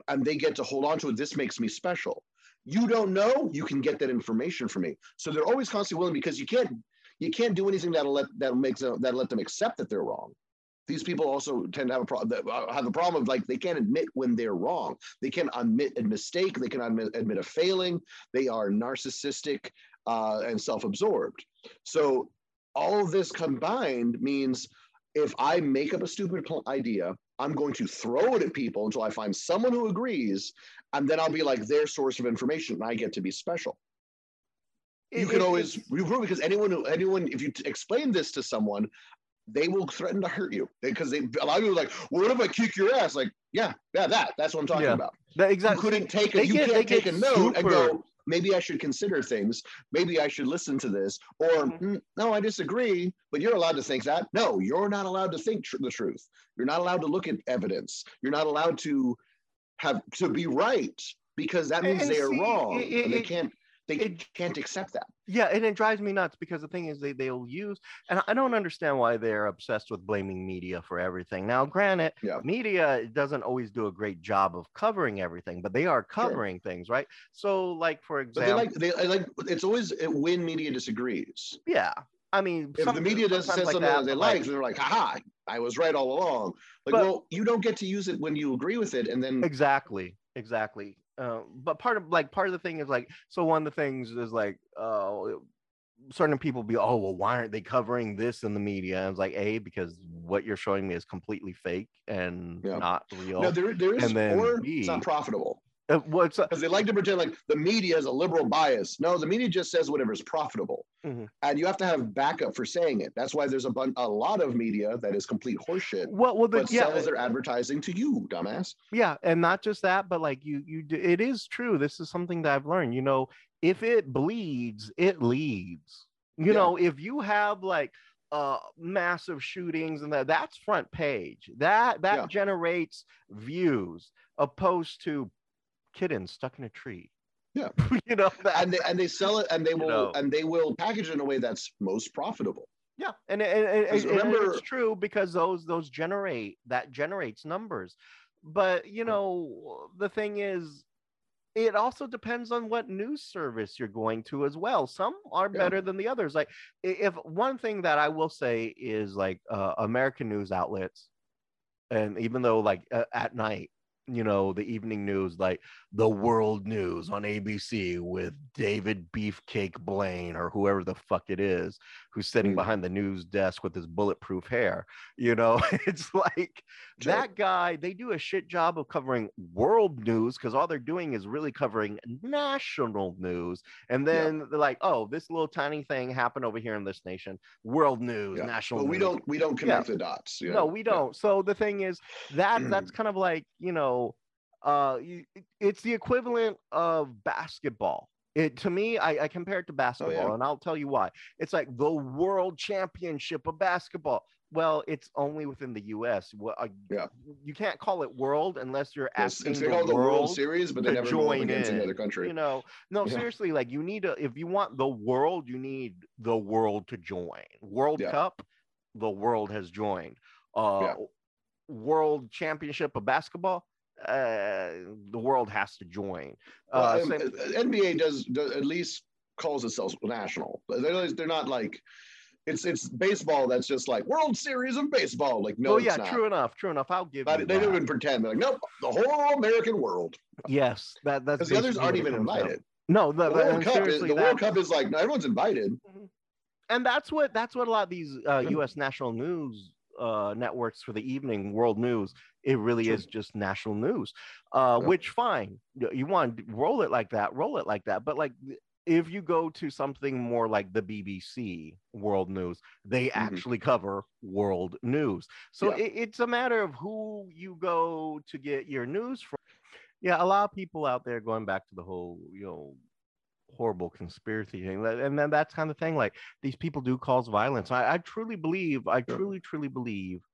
and they get to hold on to it. This makes me special. You don't know you can get that information from me. So they're always constantly willing because you can't you can't do anything that'll let that makes them that let them accept that they're wrong. These people also tend to have a problem have the problem of like they can't admit when they're wrong. They can admit a mistake. They can admit, admit a failing. They are narcissistic uh, and self-absorbed. So all of this combined means if i make up a stupid idea i'm going to throw it at people until i find someone who agrees and then i'll be like their source of information and i get to be special you It- can it- always it's- you prove because anyone who anyone if you t- explain this to someone they will threaten to hurt you. Because they a lot of people are like well, what if i kick your ass? Like yeah yeah that that's what i'm talking Yeah. about. That you exactly. couldn't take a you get- can't take a get note and go maybe i should consider things. Maybe i should listen to this. Or Mhm. "Hmm, no i disagree but you're allowed to think that. No you're not allowed to think tr- the truth. You're not allowed to look at evidence. You're not allowed to have to be right because that means And they are wrong it- it- and they can't they it- can't accept that Yeah, and it drives me nuts because the thing is they they'll use and I don't understand why they're obsessed with blaming media for everything. Now, granted, Yeah. media doesn't always do a great job of covering everything, but they are covering things, right? So, like for But they example, like they like it's always when media disagrees. yeah, I mean, If the media does sometimes says something that, they like, they're like, haha, I was right all along. Like, But- well, you don't get to use it when you agree with it, and then exactly exactly uh, but part of like part of the thing is like so one of the things is like uh certain people be oh well why aren't they covering this in the media? And it's like a because what you're showing me is completely fake and Yeah. not real. No, there there is And then or B- it's not profitable Uh, what's uh, because they like to pretend like the media is a liberal bias. No, the media just says whatever is profitable, Mhm. and you have to have backup for saying it. That's why there's a bun- a lot of media that is complete horseshit. well well the, But yeah sells their advertising to you, dumbass. yeah and not just that but like you you do, it is true this is something that i've learned you know if it bleeds it leads you Yeah. know if you have like uh massive shootings and that that's front page that that Yeah. generates views opposed to kittens stuck in a tree Yeah. you know that, And they, and they sell it, and they will know. and they will package it in a way that's most profitable. yeah and, and, and, 'Cause and- and remember- it's true because those those generate that generates numbers but you know the thing is it also depends on what news service you're going to as well some are Yeah. better than the others like if one thing that i will say is like uh, american news outlets and even though like uh, at night you know the evening news like the world news on abc with david beefcake blaine or whoever the fuck it is who's sitting Mm. behind the news desk with his bulletproof hair you know it's like Sure. that guy they do a shit job of covering world news because all they're doing is really covering national news and Yeah. then they're like oh this little tiny thing happened over here in this nation world news Yeah. national But we news. don't we don't connect the dots. no we don't so the thing is that that's kind of like you know uh it's the equivalent of basketball it to me I, I compare it to basketball Oh, yeah. and i'll tell you why it's like the world championship of basketball well, it's only within the U.S. Well, uh, Yeah. you can't call it world unless you're Yes, asking it's the they the world. World Series, but they never join against in, another country. You know, no, Yeah. seriously, like you need to if you want the world, you need the world to join. World Yeah. Cup, the world has joined. Uh, Yeah. World Championship of basketball, uh, the world has to join. Uh, um, same- uh, NBA does, does at least calls itself national. They're, they're not like it's it's baseball that's just like World Series of baseball. Like no, oh it's yeah, not. true enough, true enough. I'll give But you they don't even pretend. They're like, nope, the whole American world. Yes, that that's Because the others aren't even comes down- invited. No, the, The the- World Cup is the World Cup is like no, everyone's invited. and that's what that's what a lot of these uh, U.S. national news uh, networks for the evening, world news, it really Sure. is just national news. Uh, Yeah. Which fine, you want to roll it like that, roll it like that. But like, if you go to something more like the BBC World News, they Mhm. actually cover world news. So Yeah. it, it's a matter of who you go to get your news from. Yeah, a lot of people out there going back to the whole, you know, horrible conspiracy thing, and then that's kind of thing. Like these people do cause violence. I, I truly believe, I truly, truly believe,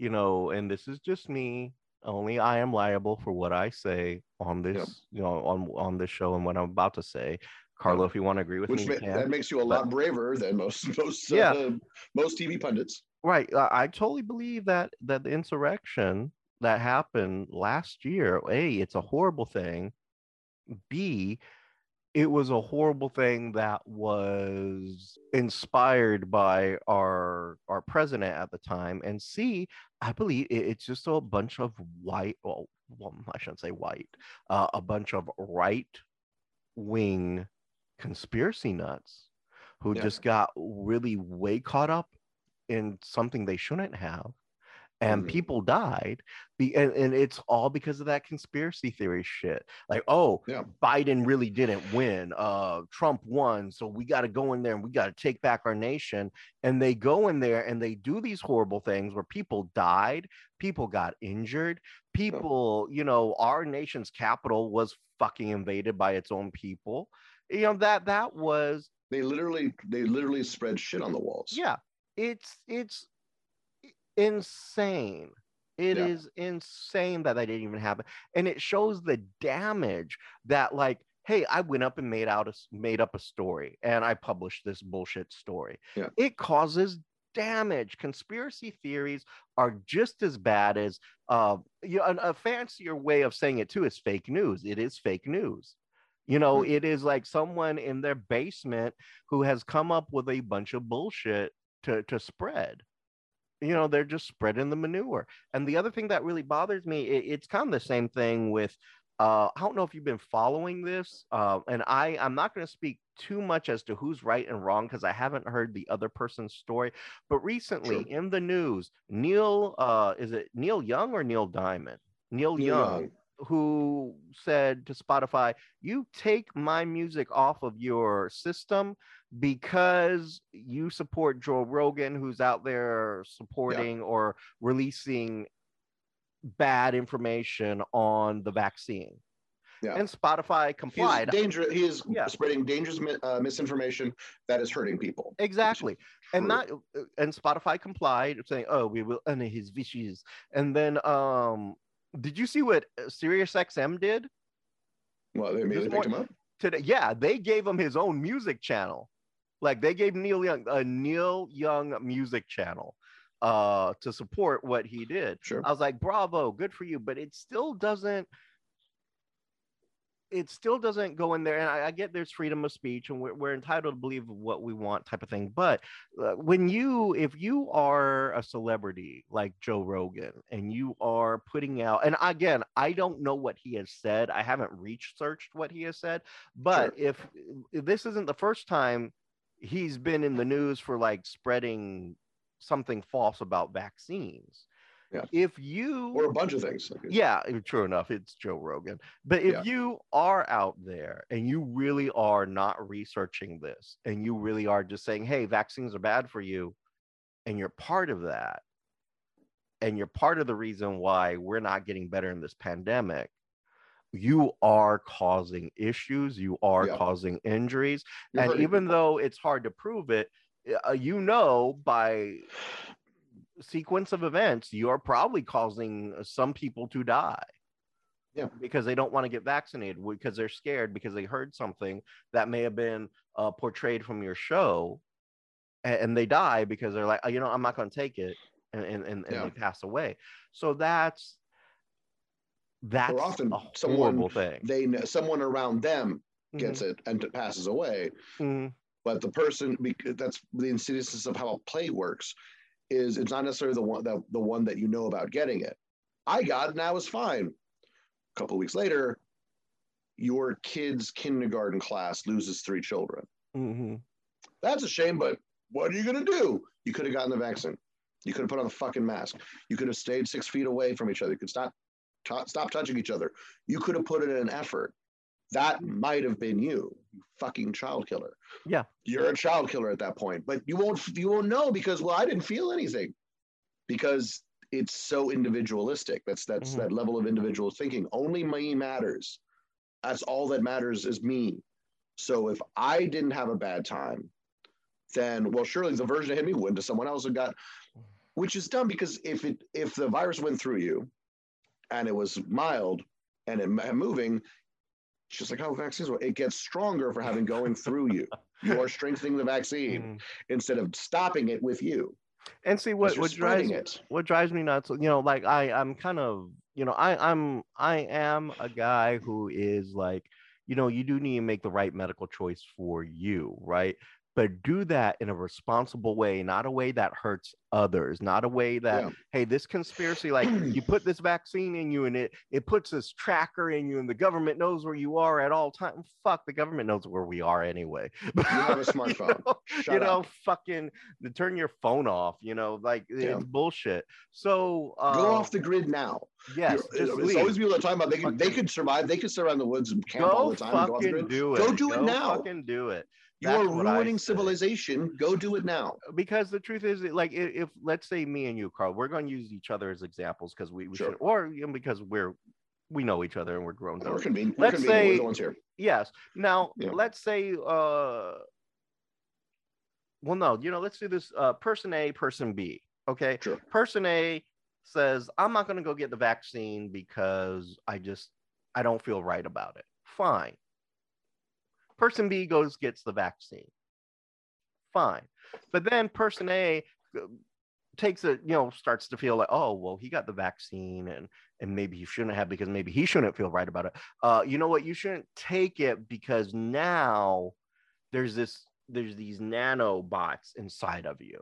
you know, and this is just me. Only I am liable for what I say on this, you know, on on this show and what I'm about to say. Carlo, if you want to agree with Which me, ma- can. that makes you a lot braver than most most Yeah. uh, most TV pundits. Right. I, I totally believe that that the insurrection that happened last year, A, it's a horrible thing. B, it was a horrible thing that was inspired by our our president at the time. And C, I believe it's just a bunch of white, well, well I shouldn't say white, uh, a bunch of right wing conspiracy nuts who Yeah. just got really way caught up in something they shouldn't have and Mhm. people died be, and, and it's all because of that conspiracy theory shit like oh Yeah. biden really didn't win uh trump won so we got to go in there and we got to take back our nation and they go in there and they do these horrible things where people died people got injured people you know our nation's capital was fucking invaded by its own people you know that that was They literally they literally spread shit on the walls. yeah it's it's insane. It is Yeah. insane that that didn't even happen and it shows the damage that like hey i went up and made out a made up a story and i published this bullshit story. Yeah. it causes damage. Conspiracy theories are just as bad as uh you know, a, a fancier way of saying it too is fake news. It is fake news. You know Hmm. it is like someone in their basement who has come up with a bunch of bullshit to to spread you know they're just spreading the manure. And the other thing that really bothers me it, it's kind of the same thing with uh, i don't know if you've been following this uh, and i i'm not going to speak too much as to who's right and wrong because i haven't heard the other person's story but recently in the news neil uh, is it neil young or neil diamond? Neil, Neil young Young. Who said to Spotify, "You take my music off of your system because you support Joe Rogan, who's out there supporting or releasing bad information on the vaccine." Yeah. And Spotify He's complied. dangerous. He is Yeah. spreading dangerous uh, misinformation that is hurting people. Exactly. And not and Spotify complied saying, "Oh, we will honor his wishes." And then um did you see what uh, SiriusXM did? Well, they, they picked him up. today. Yeah, they gave him his own music channel. Like they gave Neil Young a Neil Young music channel uh to support what he did. Sure. I was like, bravo, good for you. But it still doesn't it still doesn't go in there. And I, I get there's freedom of speech and we're, we're entitled to believe what we want type of thing. But uh, when you, if you are a celebrity like Joe Rogan and you are putting out, and again, I don't know what he has said. I haven't researched what he has said. But if, if this isn't the first time he's been in the news for like spreading something false about vaccines. Yeah. If you Or a bunch of things. yeah, eh, true enough. It's Joe Rogan. But if Yeah. you are out there and you really are not researching this and you really are just saying, hey, vaccines are bad for you, and you're part of that, and you're part of the reason why we're not getting better in this pandemic, you are causing issues, you are Yeah. causing injuries. You're and even people. though it's hard to prove it, uh, you know by sequence of events, you're probably causing some people to die. Yeah. Because they don't want to get vaccinated because they're scared because they heard something that may have been uh, portrayed from your show and, they die because they're like, oh, you know, I'm not going to take it. And, and, and, Yeah. they pass away. So that's, that's often a someone horrible thing. They know someone around them gets it and it passes away. mhm, But the person, because that's the insidiousness of how a play works, is it's not necessarily the one that the one that you know about getting it. I got it and I was fine. A couple of weeks later, your kid's kindergarten class loses three children. mhm. That's a shame, but what are you gonna do? You could have gotten the vaccine. You could have put on the fucking mask. You could have stayed six feet away from each other. You could stop t- stop touching each other. You could have put in an effort. That might have been you, you fucking child killer. Yeah. You're a child killer at that point, but you won't you won't know because well, I didn't feel anything. Because it's so individualistic. That's that's Mhm. that level of individual thinking. Only me matters. That's all that matters is me. So if I didn't have a bad time, then well, surely the version that hit me went to someone else and got, which is dumb because if it if the virus went through you, and it was mild and it moving, just like how vaccines work. It gets stronger for having going through you. You are strengthening the vaccine Mhm. instead of stopping it with you. And see what what drives it. what drives me nuts you know like i i'm kind of you know i i'm i am a guy who is like you know you do need to make the right medical choice for you right but do that in a responsible way not a way that hurts others not a way that Yeah. hey this conspiracy like you put this vaccine in you and it it puts this tracker in you and the government knows where you are at all time fuck the government knows where we are anyway You have a You smartphone. know? You know, fucking turn your phone off. You know, like Yeah. it's bullshit. So uh, Go off the grid now. Yes, it's leave. always people that talk about they could they could survive. They could sit around the woods and camp all the time. and go off the fucking grid. do it. Go do it now. Fucking do it. You That's are ruining civilization. Go do it now. Because the truth is, like, i- if, let's say me and you, Carl, we're going to use each other as examples because we, we Sure. should, or you know, because we're we know each other and we're grown. We're convenient. We're Let's. We're say- the ones here. Yes. Now, Yeah. let's say, uh, well, no, you know, let's do this uh, person A, person B. Okay. Sure. Person A says, I'm not going to go get the vaccine because I just, I don't feel right about it. Fine. Person B goes, gets the vaccine. Fine. But then person A uh, takes it, you know, starts to feel like, oh, well, he got the vaccine and and maybe he shouldn't have because maybe he shouldn't feel right about it. Uh, you know what? You shouldn't take it because now there's this there's these nanobots inside of you.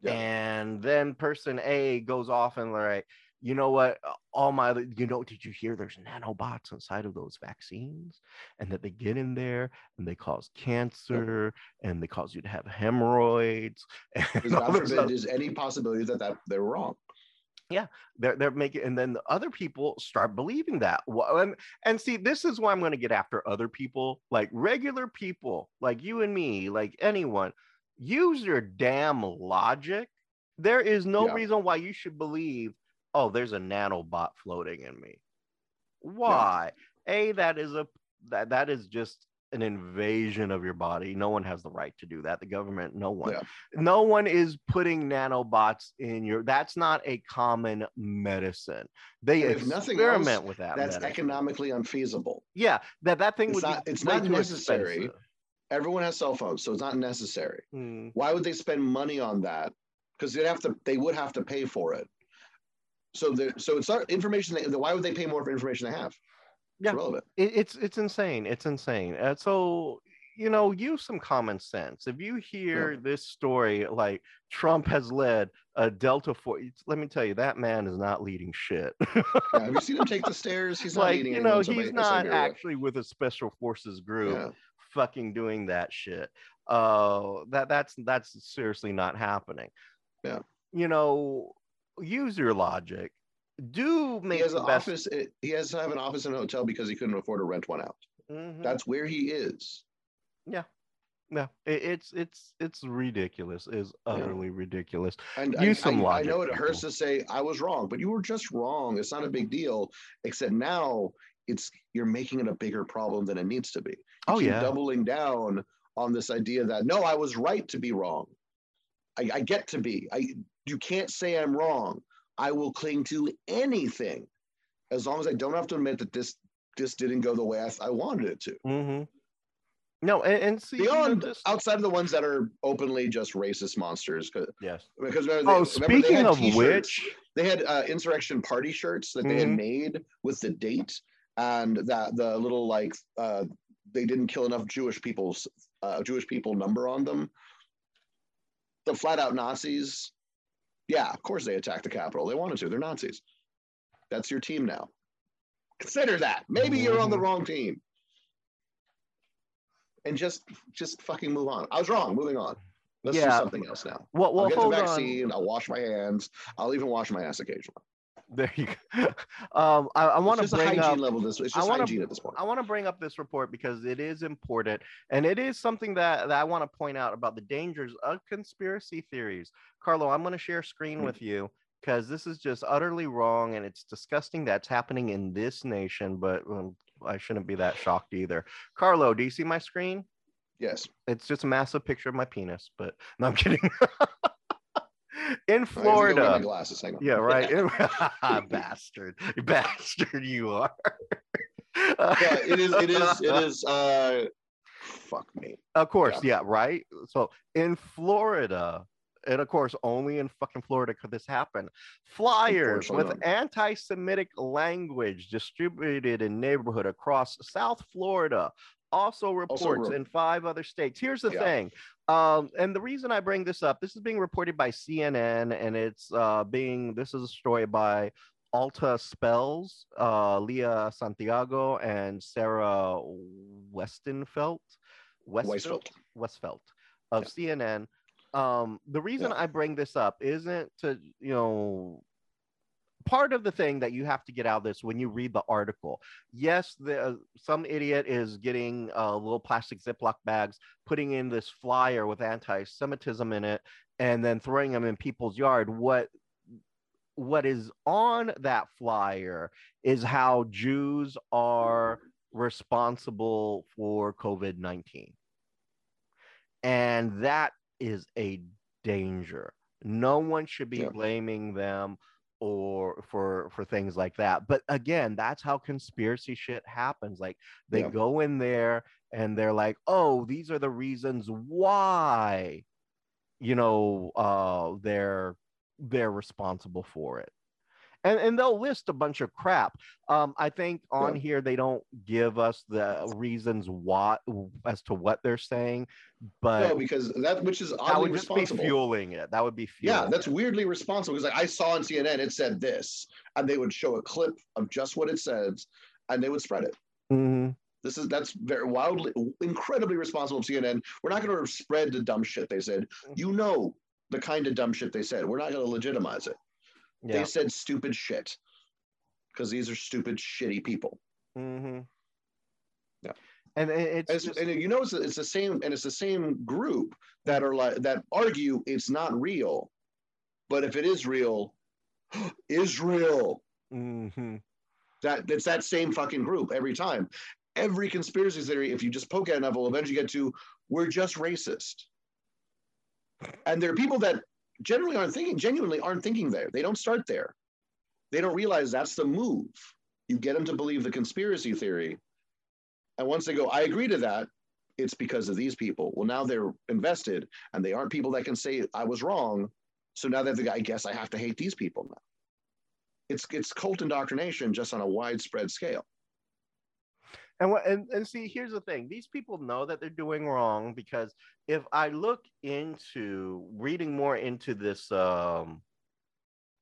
Yeah. And then person A goes off and like, you know what? All my, you know, did you hear there's nanobots inside of those vaccines and that they get in there and they cause cancer and they cause you to have hemorrhoids. Because And all God this forbid other- there's any possibility that, that they're wrong. Yeah, they're they're making and then the other people start believing that Wha- and, and see this is why i'm going to get after other people like regular people like you and me like anyone use your damn logic there is no Yeah. reason why you should believe oh there's a nanobot floating in me why a that is a that that is just an invasion of your body no one has the right to do that the government no one Yeah. no one is putting nanobots in your that's not a common medicine they And if nothing experiment else, with that That's medicine. economically unfeasible. yeah that that thing It's would not- be it's not necessary. expensive. Everyone has cell phones, so it's not necessary. Mm, Why would they spend money on that? Because they'd have to. They would have to pay for it. So the so it's not information. They, why would they pay more for information they have? It's Yeah. relevant. it, it's it's insane it's insane uh, so you know use some common sense if you hear this story like trump has led a delta force let me tell you that man is not leading shit Yeah, have you seen him take the stairs? He's like leading you know he's Bi- not actually with a special forces group Yeah. fucking doing that shit uh that that's that's seriously not happening Yeah. you know use your logic do He make has the an best office. He has to have an office in a hotel because he couldn't afford to rent one out. Mhm. That's where he is. yeah it, it's it's it's ridiculous is utterly ridiculous And Use I, some I, I know it hurts to say I was wrong, but you were just wrong. It's not a big deal. Except now it's you're making it a bigger problem than it needs to be. You oh yeah doubling down on this idea that no, I was right to be wrong. I, I get to be. I You can't say I'm wrong. I will cling to anything as long as I don't have to admit that this this didn't go the way I, I wanted it to. Mm-hmm. No, and, and see Beyond this, outside of the ones that are openly just racist monsters, because yes. because remember, Oh, they- remember speaking of t-shirts. which, they had uh, insurrection party shirts that they had Mhm. made with the date and that the little like uh, they didn't kill enough Jewish people's uh, Jewish people number on them. The flat out Nazis, yeah, of course they attacked the Capitol. They wanted to. They're Nazis. That's your team now. Consider that. Maybe you're on the Mhm. wrong team. And just just fucking move on. I was wrong. Moving on. Let's do something else now. well, I'll well, get the hold on. vaccine. I'll wash my hands. I'll even wash my ass occasionally. There you go. Um, I, I want to bring up. level. This it's I just wanna- hygiene at this point. I want to bring up this report because it is important and it is something that, that I want to point out about the dangers of conspiracy theories. Carlo, I'm going to share screen Mhm. with you because this is just utterly wrong and it's disgusting that's happening in this nation, but um, I shouldn't be that shocked either. Carlo, do you see my screen? Yes. It's just a massive picture of my penis, but no, I'm kidding. in All right, I have to Florida. my glasses. Yeah, right. bastard, bastard, you are. yeah, it is. It is. It is. Uh, fuck me. Of course, Yeah. yeah. right. So in Florida, and of course, only in fucking Florida could this happen. Flyers with anti-Semitic language distributed in neighborhood across South Florida. Also reports re- in five other states. Here's the Yeah. thing, um, and the reason I bring this up, this is being reported by CNN, and it's uh, being this is a story by Alta Spells, uh, Leah Santiago, and Sarah Westenfeld. Weisfeld. Westfeld of CNN. Um, the reason I bring this up isn't to, you know, part of the thing that you have to get out of this when you read the article. Yes, the, some idiot is getting uh, little plastic Ziploc bags, putting in this flyer with anti-Semitism in it, and then throwing them in people's yard. What what is on that flyer is how Jews are responsible for COVID 19. And that is a danger. No one should be Yeah. blaming them or for for things like that. But again, that's how conspiracy shit happens. Like they Yeah. go in there and they're like, "Oh, these are the reasons why you know uh they're they're responsible for it." And, and they'll list a bunch of crap. Um, I think on Yeah. here they don't give us the reasons why as to what they're saying, but No, because that which is oddly that would just be fueling it. That would be fueling. Yeah, that's weirdly responsible because like I saw on CNN it said this, and they would show a clip of just what it says, and they would spread it. Mhm. This is that's very wildly, incredibly responsible of CNN. We're not going to spread the dumb shit they said. You know the kind of dumb shit they said. We're not going to legitimize it. Yeah. They said stupid shit because these are stupid, shitty people. hmm Yeah. And it's It's- just, and you know, it's, it's the same, and it's the same group that are like that argue it's not real, but if it is real, Israel. mhm. That it's that same fucking group every time. Every conspiracy theory, if you just poke at enough, will eventually get to we're just racist. And there are people that generally aren't thinking, genuinely aren't thinking there. They don't start there. They don't realize that's the move. You get them to believe the conspiracy theory. And once they go, I agree to that, it's because of these people. Well, now they're invested and they aren't people that can say I was wrong. So now that the I guess I have to hate these people now. It's it's cult indoctrination just on a widespread scale. And what and, and see, here's the thing: these people know that they're doing wrong because if I look into reading more into this um,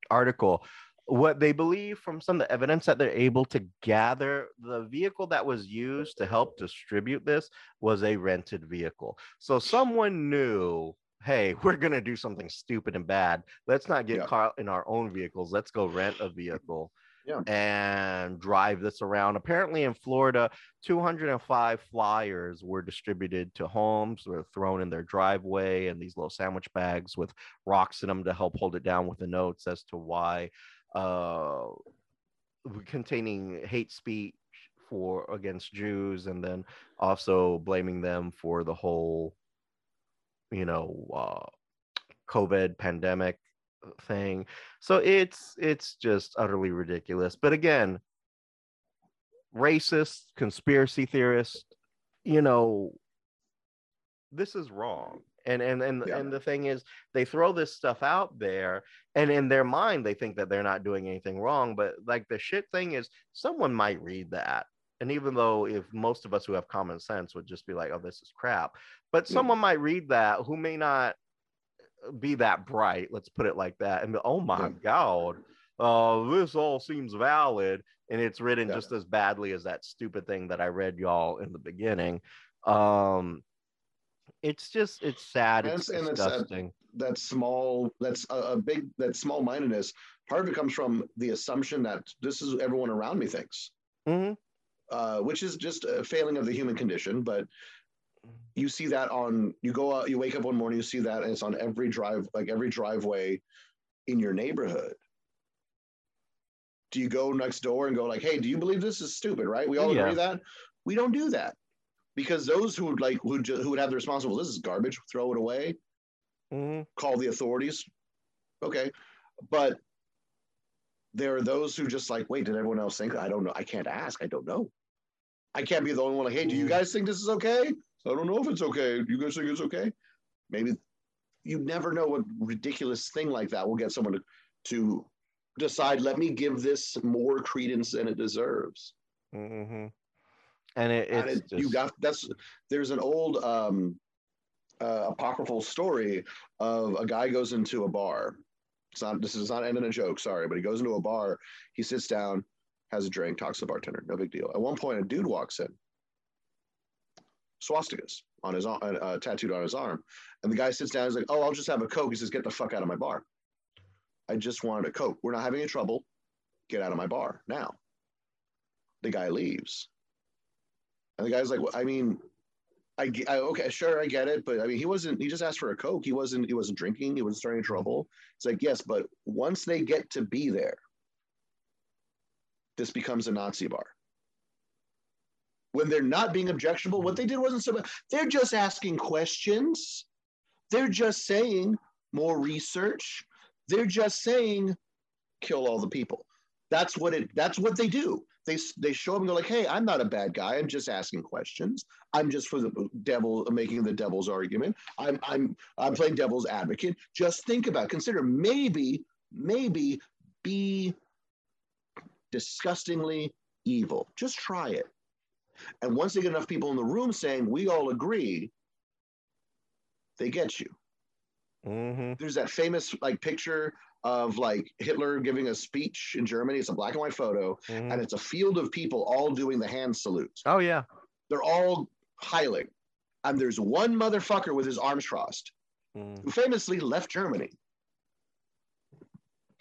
article, what they believe from some of the evidence that they're able to gather, the vehicle that was used to help distribute this was a rented vehicle. So someone knew, hey, we're gonna do something stupid and bad. Let's not get Yeah. caught in our own vehicles. Let's go rent a vehicle Yeah. and drive this around. Apparently, in Florida, 205 flyers were distributed to homes, were thrown in their driveway, and these little sandwich bags with rocks in them to help hold it down with the notes as to why, uh, containing hate speech for against Jews, and then also blaming them for the whole, you know, uh, COVID pandemic thing. So it's it's just utterly ridiculous. But again, racist, conspiracy theorist, you know, this is wrong. And and and Yeah. and the thing is they throw this stuff out there and in their mind they think that they're not doing anything wrong, but like the shit thing is someone might read that. And even though if most of us who have common sense would just be like, oh, this is crap, but someone might read that who may not be that bright, let's put it like that, and oh my god, uh, this all seems valid, and it's written Yeah. just as badly as that stupid thing that I read y'all in the beginning. Um, it's just it's sad, it's And it's- and it's sad. disgusting. that small that's a, a big that small mindedness part of it comes from the assumption that this is everyone around me thinks Mhm. uh, which is just a failing of the human condition but you see that on you go out you wake up one morning you see that and it's on every drive like every driveway in your neighborhood do you go next door and go like hey do you believe this is stupid right we all Yeah. agree that we don't do that because those who would like who, who would have the responsible this is garbage throw it away Mhm. call the authorities. Okay. But there are those who just like, wait, did everyone else think? I don't know. I can't ask. I don't know. I can't be the only one like, hey, do you Mm. guys think this is okay? I don't know if it's okay. Do you guys think it's okay? Maybe you never know what ridiculous thing like that will get someone to, to decide, let me give this more credence than it deserves. Mhm. And it, and it, just... you got that's there's an old um uh, apocryphal story of a guy goes into a bar it's not this is not ending a joke sorry but he goes into a bar he sits down has a drink talks to the bartender no big deal at one point a dude walks in swastikas on his arm uh, tattooed on his arm and the guy sits down he's like oh i'll just have a coke he says get the fuck out of my bar i just wanted a coke we're not having any trouble get out of my bar now the guy leaves and the guy's like, well, I mean, I, I okay, sure, I get it, but I mean, he wasn't. He just asked for a coke. He wasn't. He wasn't drinking. He wasn't starting trouble. It's like yes, but once they get to be there, this becomes a Nazi bar. When they're not being objectionable, what they did wasn't so bad. They're just asking questions. They're just saying more research. They're just saying kill all the people. That's what it. That's what they do. They they show up and go like, "Hey, I'm not a bad guy. I'm just asking questions. I'm just for the devil, making the devil's argument. I'm I'm I'm playing devil's advocate. Just think about, consider maybe maybe be disgustingly evil. Just try it. And once they get enough people in the room saying we all agree, they get you Mhm. there's that famous like picture of like Hitler giving a speech in Germany. It's a black and white photo, Mhm. and it's a field of people all doing the hand salute. oh yeah, They're all hiling, and there's one motherfucker with his arms crossed Mhm. who famously left Germany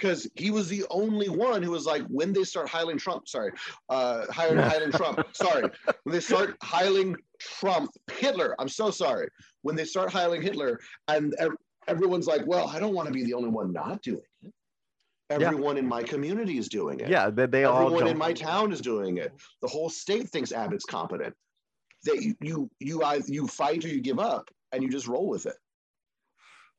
because he was the only one who was like, when they start hiling Trump, sorry, uh, hiring Trump, sorry, when they start hiling Trump, Hitler, I'm so sorry, when they start hiling Hitler, and ev- everyone's like, well, I don't want to be the only one not doing it. Yeah. Everyone in my community is doing it. yeah. They, they all Everyone in my town is doing it. The whole state thinks Abbott's competent. That you you you either you fight or you give up, and you just roll with it.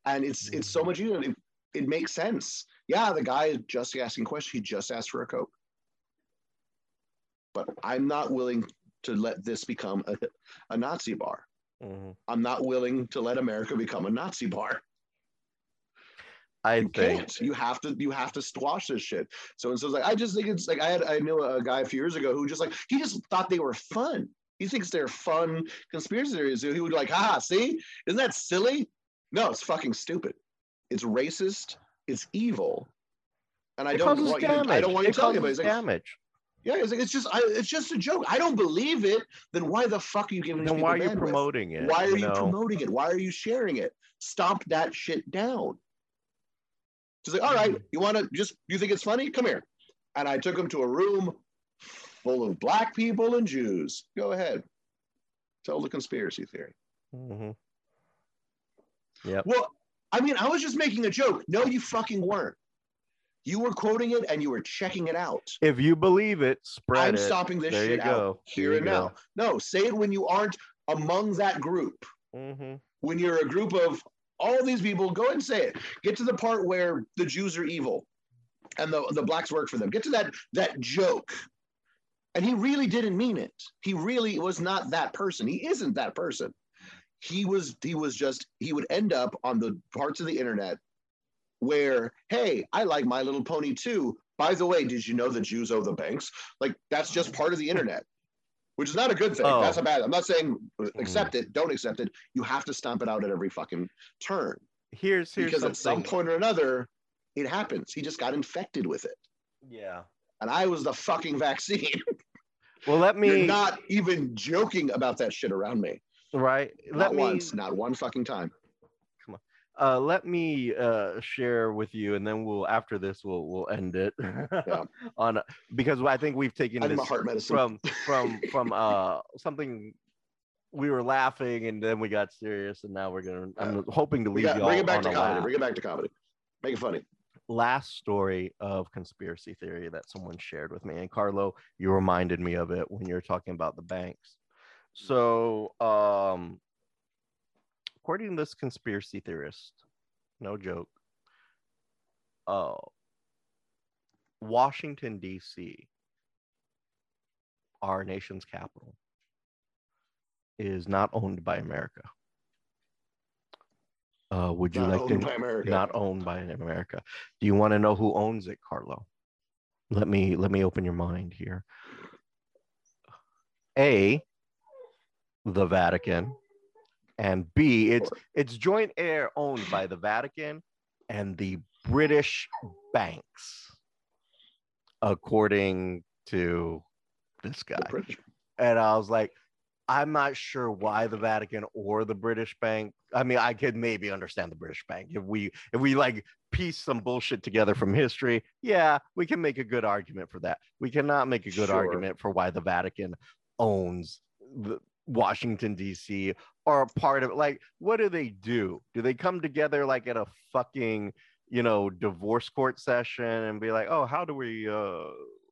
And it's it's so much easier. It, it makes sense. Yeah, the guy is just asking questions. He just asked for a coke. But I'm not willing to let this become a, a Nazi bar. Mhm. I'm not willing to let America become a Nazi bar. I You think can't. You have to. You have to squash this shit. So and so it's like I just think it's like I had I knew a guy a few years ago who just like he just thought they were fun. He thinks they're fun conspiracy theories. He would like, ah, see, isn't that silly? No, it's fucking stupid. It's racist. It's evil. And I it don't want you. damage. To, I don't want you it to tell anybody. causes It's like, damage. yeah, it's like it's just I, it's just a joke. I don't believe it. Then why the fuck are you giving? Then why are you bandwidth? promoting it? Why are you, know? promoting it? Why are you sharing it? Stomp that shit down. She's like, all right, you want to just, you think it's funny? Come here. And I took him to a room full of black people and Jews. Go ahead. Tell the conspiracy theory. Mhm. Yep. Well, I mean, I was just making a joke. No, you fucking weren't. You were quoting it and you were checking it out. If you believe it, spread it. I'm it. stopping this There you shit out go. here There and now. go. No, say it when you aren't among that group. Mhm. when you're a group of all these people, go ahead and say it. Get to the part where the Jews are evil and the, the blacks work for them. Get to that that joke. And he really didn't mean it. He really was not that person. He isn't that person. He was he was just he would end up on the parts of the internet where, hey, I like My Little Pony too. By the way, did you know the Jews owe the banks? Like that's just part of the internet, which is not a good thing. Oh. That's a bad. I'm not saying hmm. accept it, don't accept it. You have to stomp it out at every fucking turn Here's here's because at some point or another, it happens. He just got infected with it, Yeah. and I was the fucking vaccine. Well, let me You're me not even joking about that shit around me. Right. Not Let me once, not one fucking time. Come on. Uh let me uh share with you and then we'll after this we'll we'll end it on because i think we've taken this from from from uh something we were laughing and then we got serious and now we're gonna i'm hoping to leave got, you all bring it back to comedy. laugh. Bring it back to comedy. Make it funny. last story of conspiracy theory that someone shared with me and carlo you reminded me of it when you were talking about the banks so um according to this conspiracy theorist no joke uh washington dc our nation's capital is not owned by america uh would you Not like to owned by America. not owned by America. Do you want to know who owns it, Carlo? Let me let me open your mind here. A, the Vatican, and B, it's it's joint air owned by the Vatican and the British banks, according to this guy. And I was like, I'm not sure why the Vatican or the British bank. I mean, I could maybe understand the British bank if we if we like piece some bullshit together from history. Yeah, we can make a good argument for that. We cannot make a good Sure. argument for why the Vatican owns the Washington D.C. are a part of it. Like, what do they do? Do they come together like at a fucking you know divorce court session and be like, oh, how do we uh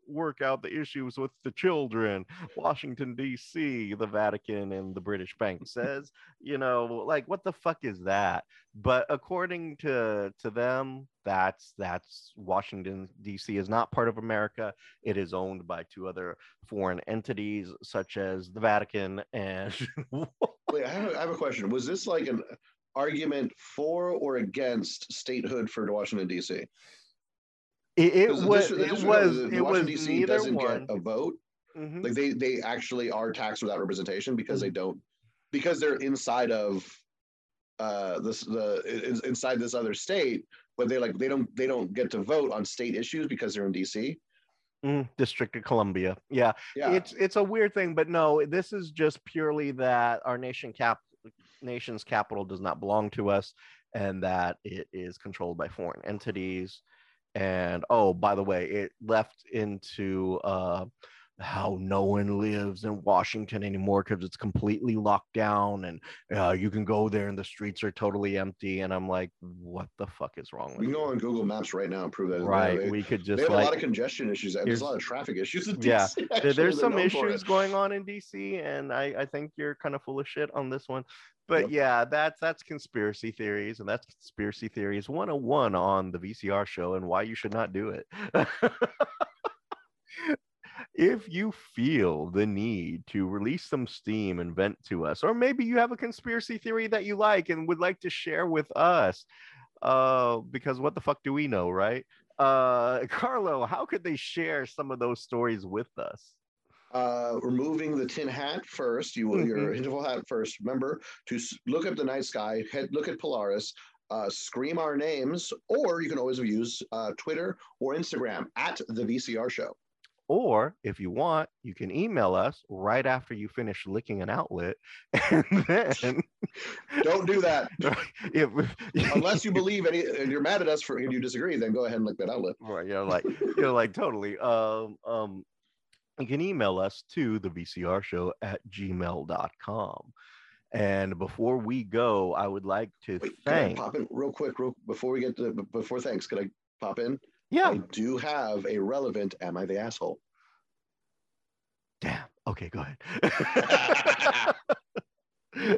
work out the issues with the children? Washington D.C., the Vatican, and the British Bank says, you know, like what the fuck is that? But according to to them, that's that's Washington D.C. is not part of America. It is owned by two other foreign entities, such as the Vatican and. Wait, I have, I have a question. Was this like an argument for or against statehood for Washington D.C.? It, it was it was it was Washington D.C. doesn't one. get a vote. Mhm. Like they they actually are taxed without representation because Mm-hmm. they don't because they're inside of uh this the in- inside this other state, but they like they don't they don't get to vote on state issues because they're in D.C. Mm, District of Columbia. Yeah. Yeah, it's it's a weird thing but no this is just purely that our nation cap nation's capital does not belong to us and that it is controlled by foreign entities and oh by the way it left into uh how no one lives in Washington anymore because it's completely locked down and uh, you can go there and the streets are totally empty and I'm like what the fuck is wrong we can go on Google Maps right now and prove that. right They, we could just. they have a lot of congestion issues. and There's a lot of traffic issues in Yeah, DC. actually, there's some issues going on in DC, and I, I think you're kind of full of shit on this one. But Yep. yeah, that's that's conspiracy theories, and that's conspiracy theories 101 on the VCR show and why you should not do it. if you feel the need to release some steam and vent to us, or maybe you have a conspiracy theory that you like and would like to share with us, uh, because what the fuck do we know, right? Uh, Carlo, how could they share some of those stories with us? uh, removing the tin hat first. You will your interval hat first. Remember to look at the night sky. Head look at Polaris. Uh, scream our names, or you can always use uh, Twitter or Instagram at the VCR Show. Or if you want, you can email us right after you finish licking an outlet. And then, Don't do that if, unless you believe any. And you're mad at us for and you disagree. Then go ahead and lick that outlet. right, you know, like, you know, like totally. Um, um, you can email us to the VCR show at gmail.com. And before we go, I would like to Wait, can I thank. pop in real quick, real before we get to before thanks? Could I pop in? Yeah. I do have a relevant. Am I the asshole? Damn. Okay, go ahead.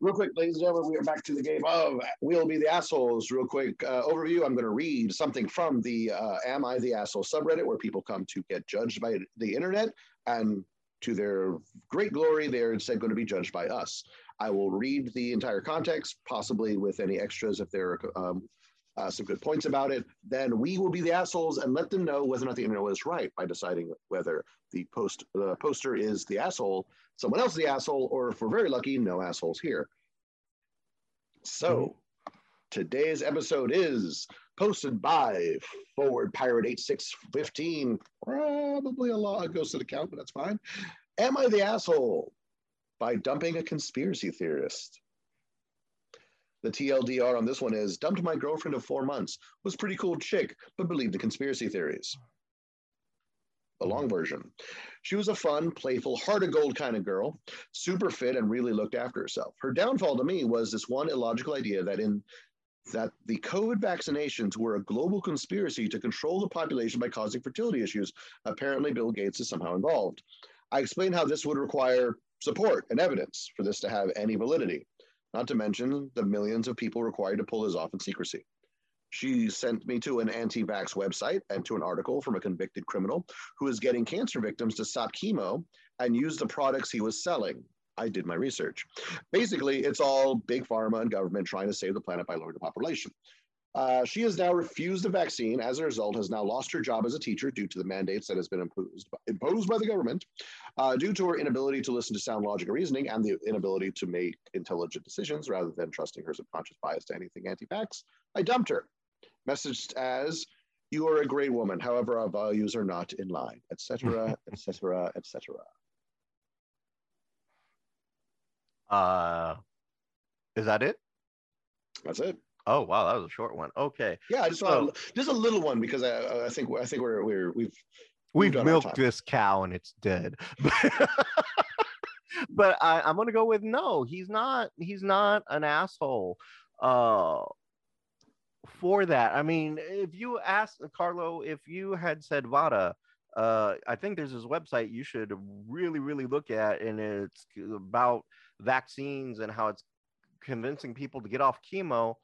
Real quick, ladies and gentlemen, we are back to the game of We'll Be the Assholes. Real quick uh, overview. I'm going to read something from the uh, Am I the Asshole subreddit where people come to get judged by the internet. And to their great glory, they're instead going to be judged by us. I will read the entire context, possibly with any extras if there are um, uh, some good points about it. Then we will be the assholes and let them know whether or not the internet was right by deciding whether the post the poster is the asshole, someone else is the asshole, or if we're very lucky, no assholes here. So mm-hmm. today's episode is posted by Forward Pirate 8615. Probably a lot goes to the count, but that's fine. Am I the asshole? By dumping a conspiracy theorist. The TLDR on this one is dumped my girlfriend of four months. Was pretty cool chick, but believed the conspiracy theories. The long hmm. version. She was a fun, playful, heart of gold kind of girl, super fit and really looked after herself. Her downfall to me was this one illogical idea that in that the COVID vaccinations were a global conspiracy to control the population by causing fertility issues. Apparently, Bill Gates is somehow involved. I explained how this would require support and evidence for this to have any validity, not to mention the millions of people required to pull this off in secrecy. She sent me to an anti vax website and to an article from a convicted criminal who is getting cancer victims to stop chemo and use the products he was selling. I did my research. Basically, it's all big pharma and government trying to save the planet by lowering the population. Uh, she has now refused the vaccine. As a result, has now lost her job as a teacher due to the mandates that has been imposed imposed by the government, uh, due to her inability to listen to sound logic and reasoning and the inability to make intelligent decisions rather than trusting her subconscious bias to anything anti-vax. I dumped her. Messaged as you are a great woman. However our values are not in line etc etc etc uh is that it? That's it oh wow that was a short one okay yeah i just so, want just a little one because i i think i think we're we're we've we've, we've milked this cow and it's dead but I, i'm gonna go with no he's not he's not an asshole uh for that. I mean, if you ask Carlo, if you had said Vara, uh, I think there's this website you should really, really look at, and it's about vaccines and how it's convincing people to get off chemo.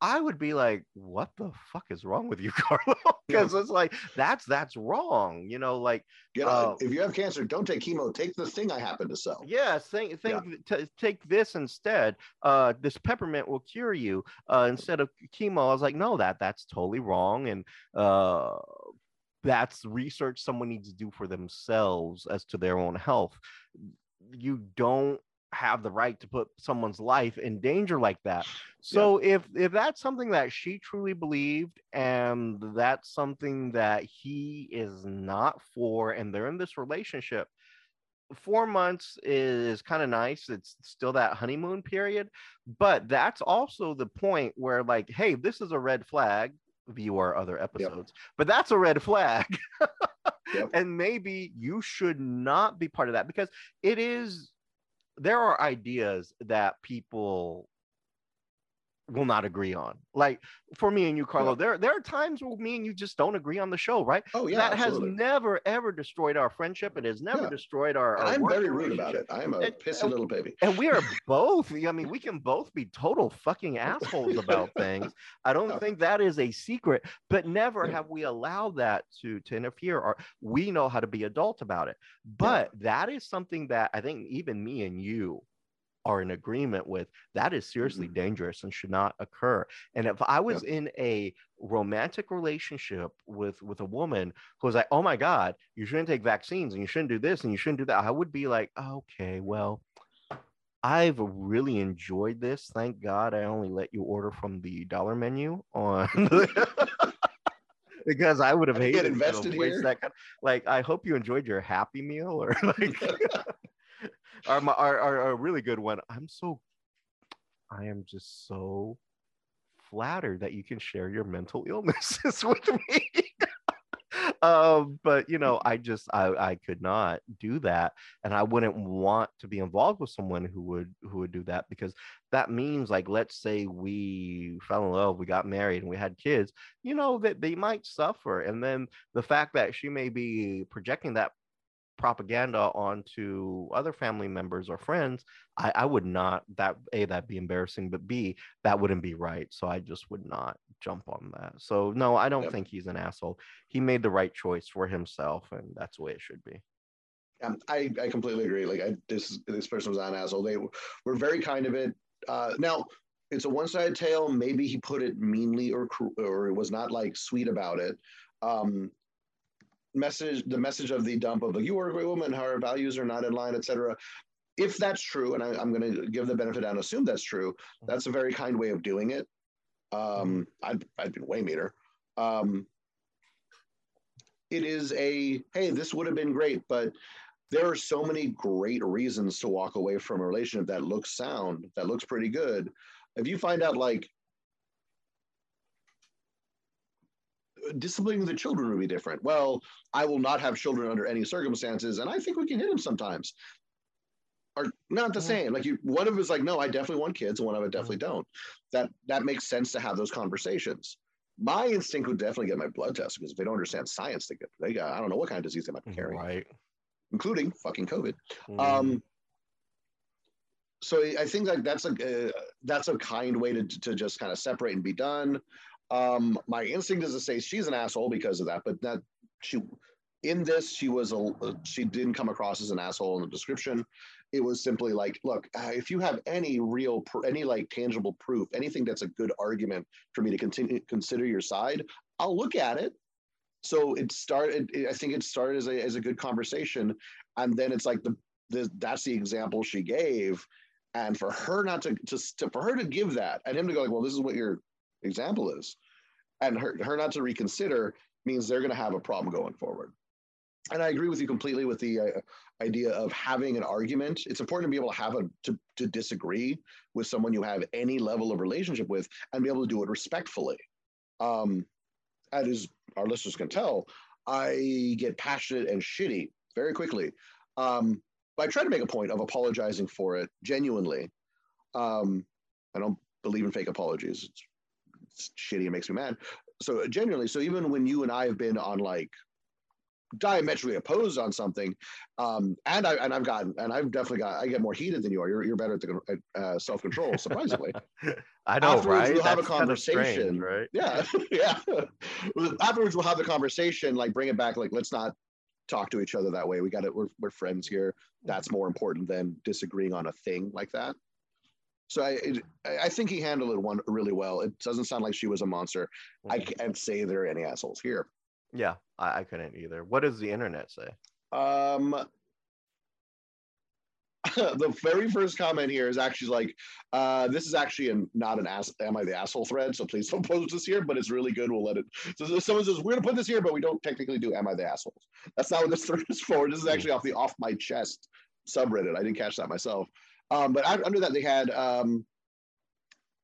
I would be like, what the fuck is wrong with you, Carlo? Because it's like that's that's wrong. You know, like know, uh, if you have cancer, don't take chemo. Take the thing I happen to sell. Yeah, think think yeah. T- take this instead. Uh, this peppermint will cure you uh, instead of chemo. I was like, no, that that's totally wrong, and uh, that's research someone needs to do for themselves as to their own health. You don't have the right to put someone's life in danger like that. So yeah. if if that's something that she truly believed and that's something that he is not for and they're in this relationship, 4 months is kind of nice. It's still that honeymoon period, but that's also the point where like hey, this is a red flag view our other episodes. Yep. But that's a red flag. yep. And maybe you should not be part of that because it is there are ideas that people will not agree on. Like for me and you, Carlo, yeah. there there are times where me and you just don't agree on the show, right? Oh yeah, that absolutely. has never ever destroyed our friendship. It has never yeah. destroyed our. our I'm very rude about it. I am a and, pissy and, little baby. And we are both. I mean, we can both be total fucking assholes about things. I don't no. think that is a secret, but never yeah. have we allowed that to to interfere. Or we know how to be adult about it. But that is something that I think even me and you are in agreement with, that is seriously mm-hmm. dangerous and should not occur. And if I was yep. in a romantic relationship with with a woman who was like, "Oh my God, you shouldn't take vaccines and you shouldn't do this and you shouldn't do that," I would be like, "Okay, well." I've really enjoyed this. Thank God I only let you order from the dollar menu on because I would have hated get invested to here. That kind of, like I hope you enjoyed your happy meal or like our, our, our really good one. I'm so, I am just so flattered that you can share your mental illnesses with me. um, but you know, I just I, I could not do that, and I wouldn't want to be involved with someone who would who would do that because that means like let's say we fell in love, we got married, and we had kids. You know that they might suffer, and then the fact that she may be projecting that propaganda onto other family members or friends, I, I would not that a that be embarrassing, but b that wouldn't be right. So I just would not jump on that. So no, I don't Yep. think he's an asshole. He made the right choice for himself, and that's the way it should be. Um, I, I completely agree. Like I, this this person was not an asshole. They were very kind of it. Uh, now it's a one sided tale. Maybe he put it meanly or or it was not like sweet about it. Um, message the message of the dump of like you are a great woman, how our values are not in line, etc. If that's true, and I, I'm going to give the benefit and assume that's true, that's a very kind way of doing it. Um, I'd I'd been way meaner. Um, it is a hey, this would have been great, but there are so many great reasons to walk away from a relationship that looks sound, that looks pretty good. If you find out like disciplining the children would be different. Well, I will not have children under any circumstances, and I think we can hit them sometimes. Are not the same. Like you, one of them is like, no, I definitely want kids, and one of it definitely don't. That that makes sense to have those conversations. My instinct would definitely get my blood test because if they don't understand science, they get they got I don't know what kind of disease they might be carrying, Right. including fucking COVID. Mhm. Um, so I think like that's a uh, that's a kind way to to just kind of separate and be done. Um, my instinct is to say she's an asshole because of that, but that she in this she was a she didn't come across as an asshole in the description. It was simply like, look, uh, if you have any real any like tangible proof, anything that's a good argument for me to continue consider your side, I'll look at it. So it started. I think it started as a as a good conversation, and then it's like the the, that's the example she gave and for her not to, to to for her to give that and him to go like well this is what your example is. And her, her not to reconsider means they're going to have a problem going forward. And i agree with you completely with the uh, idea of having an argument. It's important to be able to have a to, to disagree with someone you have any level of relationship with and be able to do it respectfully. Um as our listeners can tell i get passionate and shitty very quickly. Um but I try to make a point of apologizing for it genuinely. Um, I don't believe in fake apologies. It's, shitty. It makes me mad. So genuinely, so even when you and I have been on like diametrically opposed on something, um, and I and I've gotten and I've definitely got I get more heated than you are. You're you're better at the uh, self control, surprisingly. I know, afterwards right? we'll have a That's kinda strange, conversation. right? yeah, yeah. Afterwards, we'll have the conversation. Like, bring it back. Like, let's not talk to each other that way. We got it. We're we're friends here. That's more important than disagreeing on a thing like that. So I it, I I think he handled it one really well. It doesn't sound like she was a monster. I Mhm. can't say there are any assholes here. Yeah, I, I couldn't either. What does the internet say? Um, the very first comment here is actually like, uh, this is actually an, not an ass. Am I the asshole thread? So please don't post this here. But it's really good. We'll let it. So so someone says we're gonna put this here, but we don't technically do. Am I the assholes? That's not what this thread is for. This is actually off the off my chest subreddit. I didn't catch that myself. Um, but under that they had um,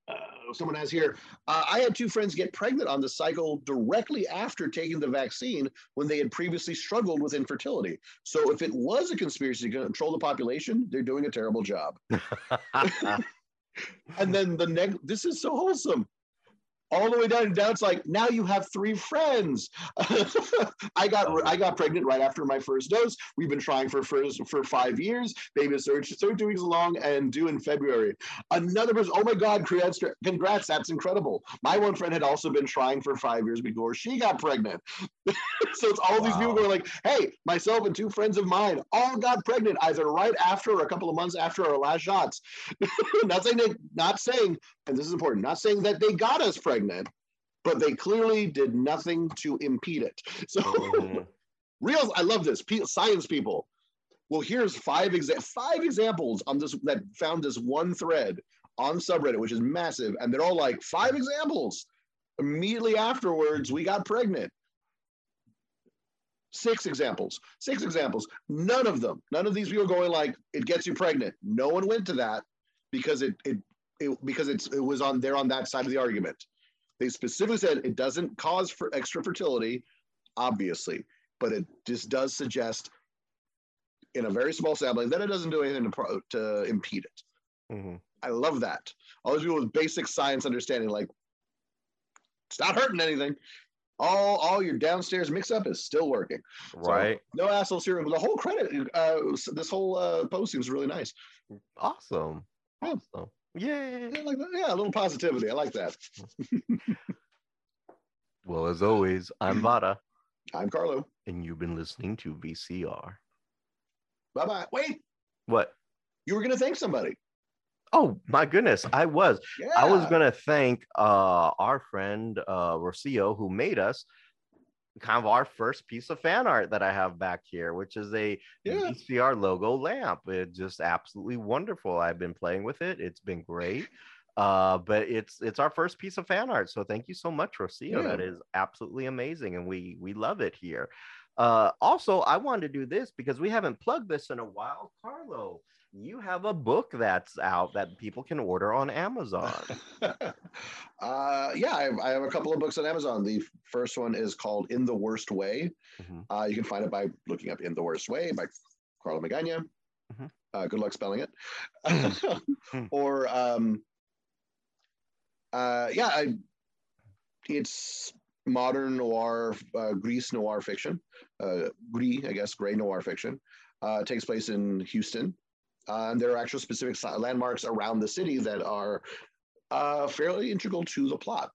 uh, someone has here. Uh, I had two friends get pregnant on the cycle directly after taking the vaccine when they had previously struggled with infertility. So if it was a conspiracy to control the population, they're doing a terrible job. And then the next, this is so wholesome. All the way down and down, it's like now you have three friends. I got I got pregnant right after my first dose. We've been trying for for, for five years. Baby is 30, 32 weeks along and due in February. Another person, oh my God, congrats, congrats, that's incredible. My one friend had also been trying for five years before she got pregnant. so it's all these people Wow. going like, hey, myself and two friends of mine all got pregnant either right after or a couple of months after our last shots. not saying they, not saying, and this is important, not saying that they got us pregnant, but they clearly did nothing to impede it. So Mhm. real, I love this. Science people. Well, here's five exa- five examples on this that found this one thread on subreddit, which is massive, and they're all like five examples. Immediately afterwards, we got pregnant. Six examples. Six examples. None of them. None of these people going like it gets you pregnant. No one went to that because it it, it because it's it was on there on that side of the argument. They specifically said it doesn't cause for extra fertility, obviously, but it just does suggest in a very small sampling that it doesn't do anything to, pro- to impede it. Mhm. I love that. All those people with basic science understanding, like it's not hurting anything. all all your downstairs mix up is still working. So, Right. no assholes here. The whole credit, uh, this whole uh, posting was really nice. Awesome. Yeah. Awesome. Yay. Yeah, like that. yeah, a little positivity. I like that. Well, as always, I'm Vara, I'm Carlo. and you've been listening to VCR. Bye bye. Wait, What? you were gonna thank somebody. Oh my goodness, I was. Yeah. I was gonna thank uh our friend uh Rocio who made us kind of our first piece of fan art that I have back here, which is a Yeah. VCR logo lamp. It's just absolutely wonderful. I've been playing with it. It's been great. Uh, but it's it's our first piece of fan art. So thank you so much, Rocio. That Yeah. is absolutely amazing, and we we love it here. Uh, also, I wanted to do this because we haven't plugged this in a while. Carlo, you have a book that's out that people can order on Amazon. uh, yeah, I have, I have a couple of books on Amazon. The first one is called In the Worst Way. Mhm. Uh, you can find it by looking up In the Worst Way by Carlo Magana. Mhm. Uh, good luck spelling it. Mhm. or, um, uh, yeah, I, it's modern noir, uh, Greece noir fiction. Uh, Gris, I guess, gray noir fiction. Uh, takes place in Houston. Uh, and there are actual specific landmarks around the city that are uh, fairly integral to the plot.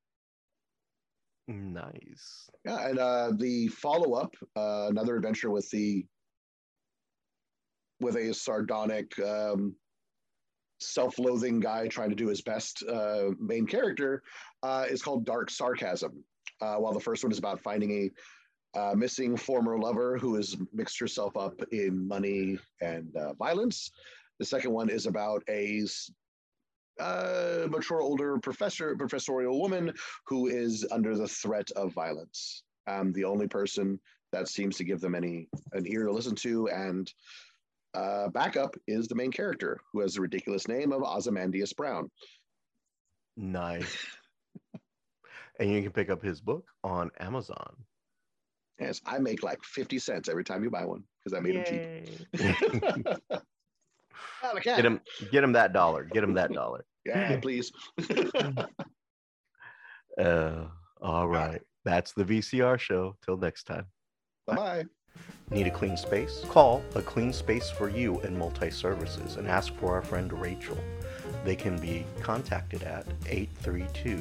Nice. Yeah, and uh, the follow up, uh, another adventure with the with a sardonic, um, self-loathing guy trying to do his best. Uh, main character uh, is called Dark Sarcasm. Uh, while the first one is about finding a uh, missing former lover who has mixed herself up in money and uh, violence, the second one is about a uh, mature older professor, professorial woman who is under the threat of violence. Um, the only person that seems to give them any an ear to listen to and uh, backup is the main character who has the ridiculous name of Ozymandias Brown. Nice. and you can pick up his book on Amazon. Yes, I make like 50 cents every time you buy one because I made them cheap. Yay. Get him get him that dollar. Get him that dollar. Yeah, please. Uh all right. That's the VCR show. Till next time. bye bye. Need a clean space? Call a clean space for you in multi services and ask for our friend Rachel. They can be contacted at 832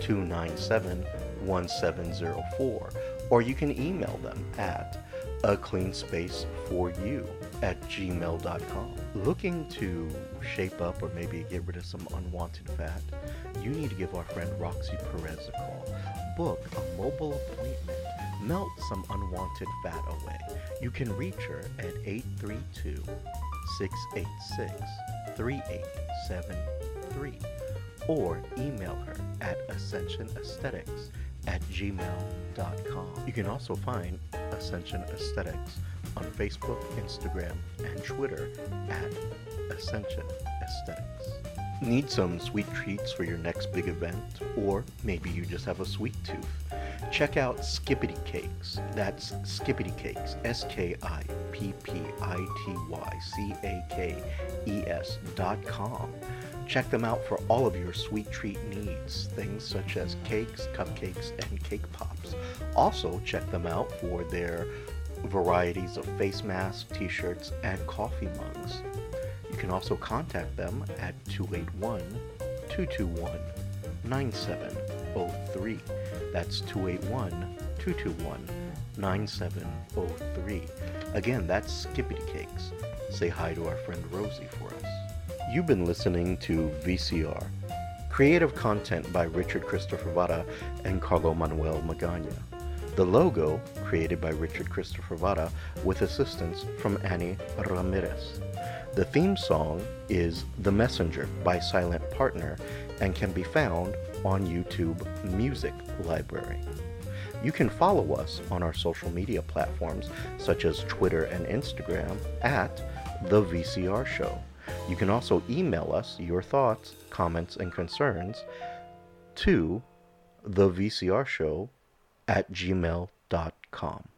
297 1704 or you can email them at a clean space for you at gmail.com. Looking to shape up or maybe get rid of some unwanted fat? You need to give our friend Roxy Perez a call. Book a mobile appointment. Melt some unwanted fat away. You can reach her at 832 686 3873 or email her at ascensionaesthetics at gmail.com. You can also find Ascension Aesthetics on Facebook, Instagram, and Twitter at Ascension Aesthetics. Need some sweet treats for your next big event, or maybe you just have a sweet tooth? Check out Skippity Cakes. That's Skippity Cakes, S K I P P I T Y C A K E S dot com. Check them out for all of your sweet treat needs, things such as cakes, cupcakes, and cake pops. Also, check them out for their varieties of face masks, t shirts, and coffee mugs. You can also contact them at 281 221 9703. That's 281 221 9703. Again, that's Skippity Cakes. Say hi to our friend Rosie for us. You've been listening to VCR, creative content by Richard Christopher Vara and Carlo Manuel Magana. The logo created by Richard Christopher Vara with assistance from Annie Ramirez. The theme song is The Messenger by Silent Partner and can be found on YouTube Music Library. You can follow us on our social media platforms such as Twitter and Instagram at The VCR Show. You can also email us your thoughts, comments, and concerns to the VCR Show at gmail.com.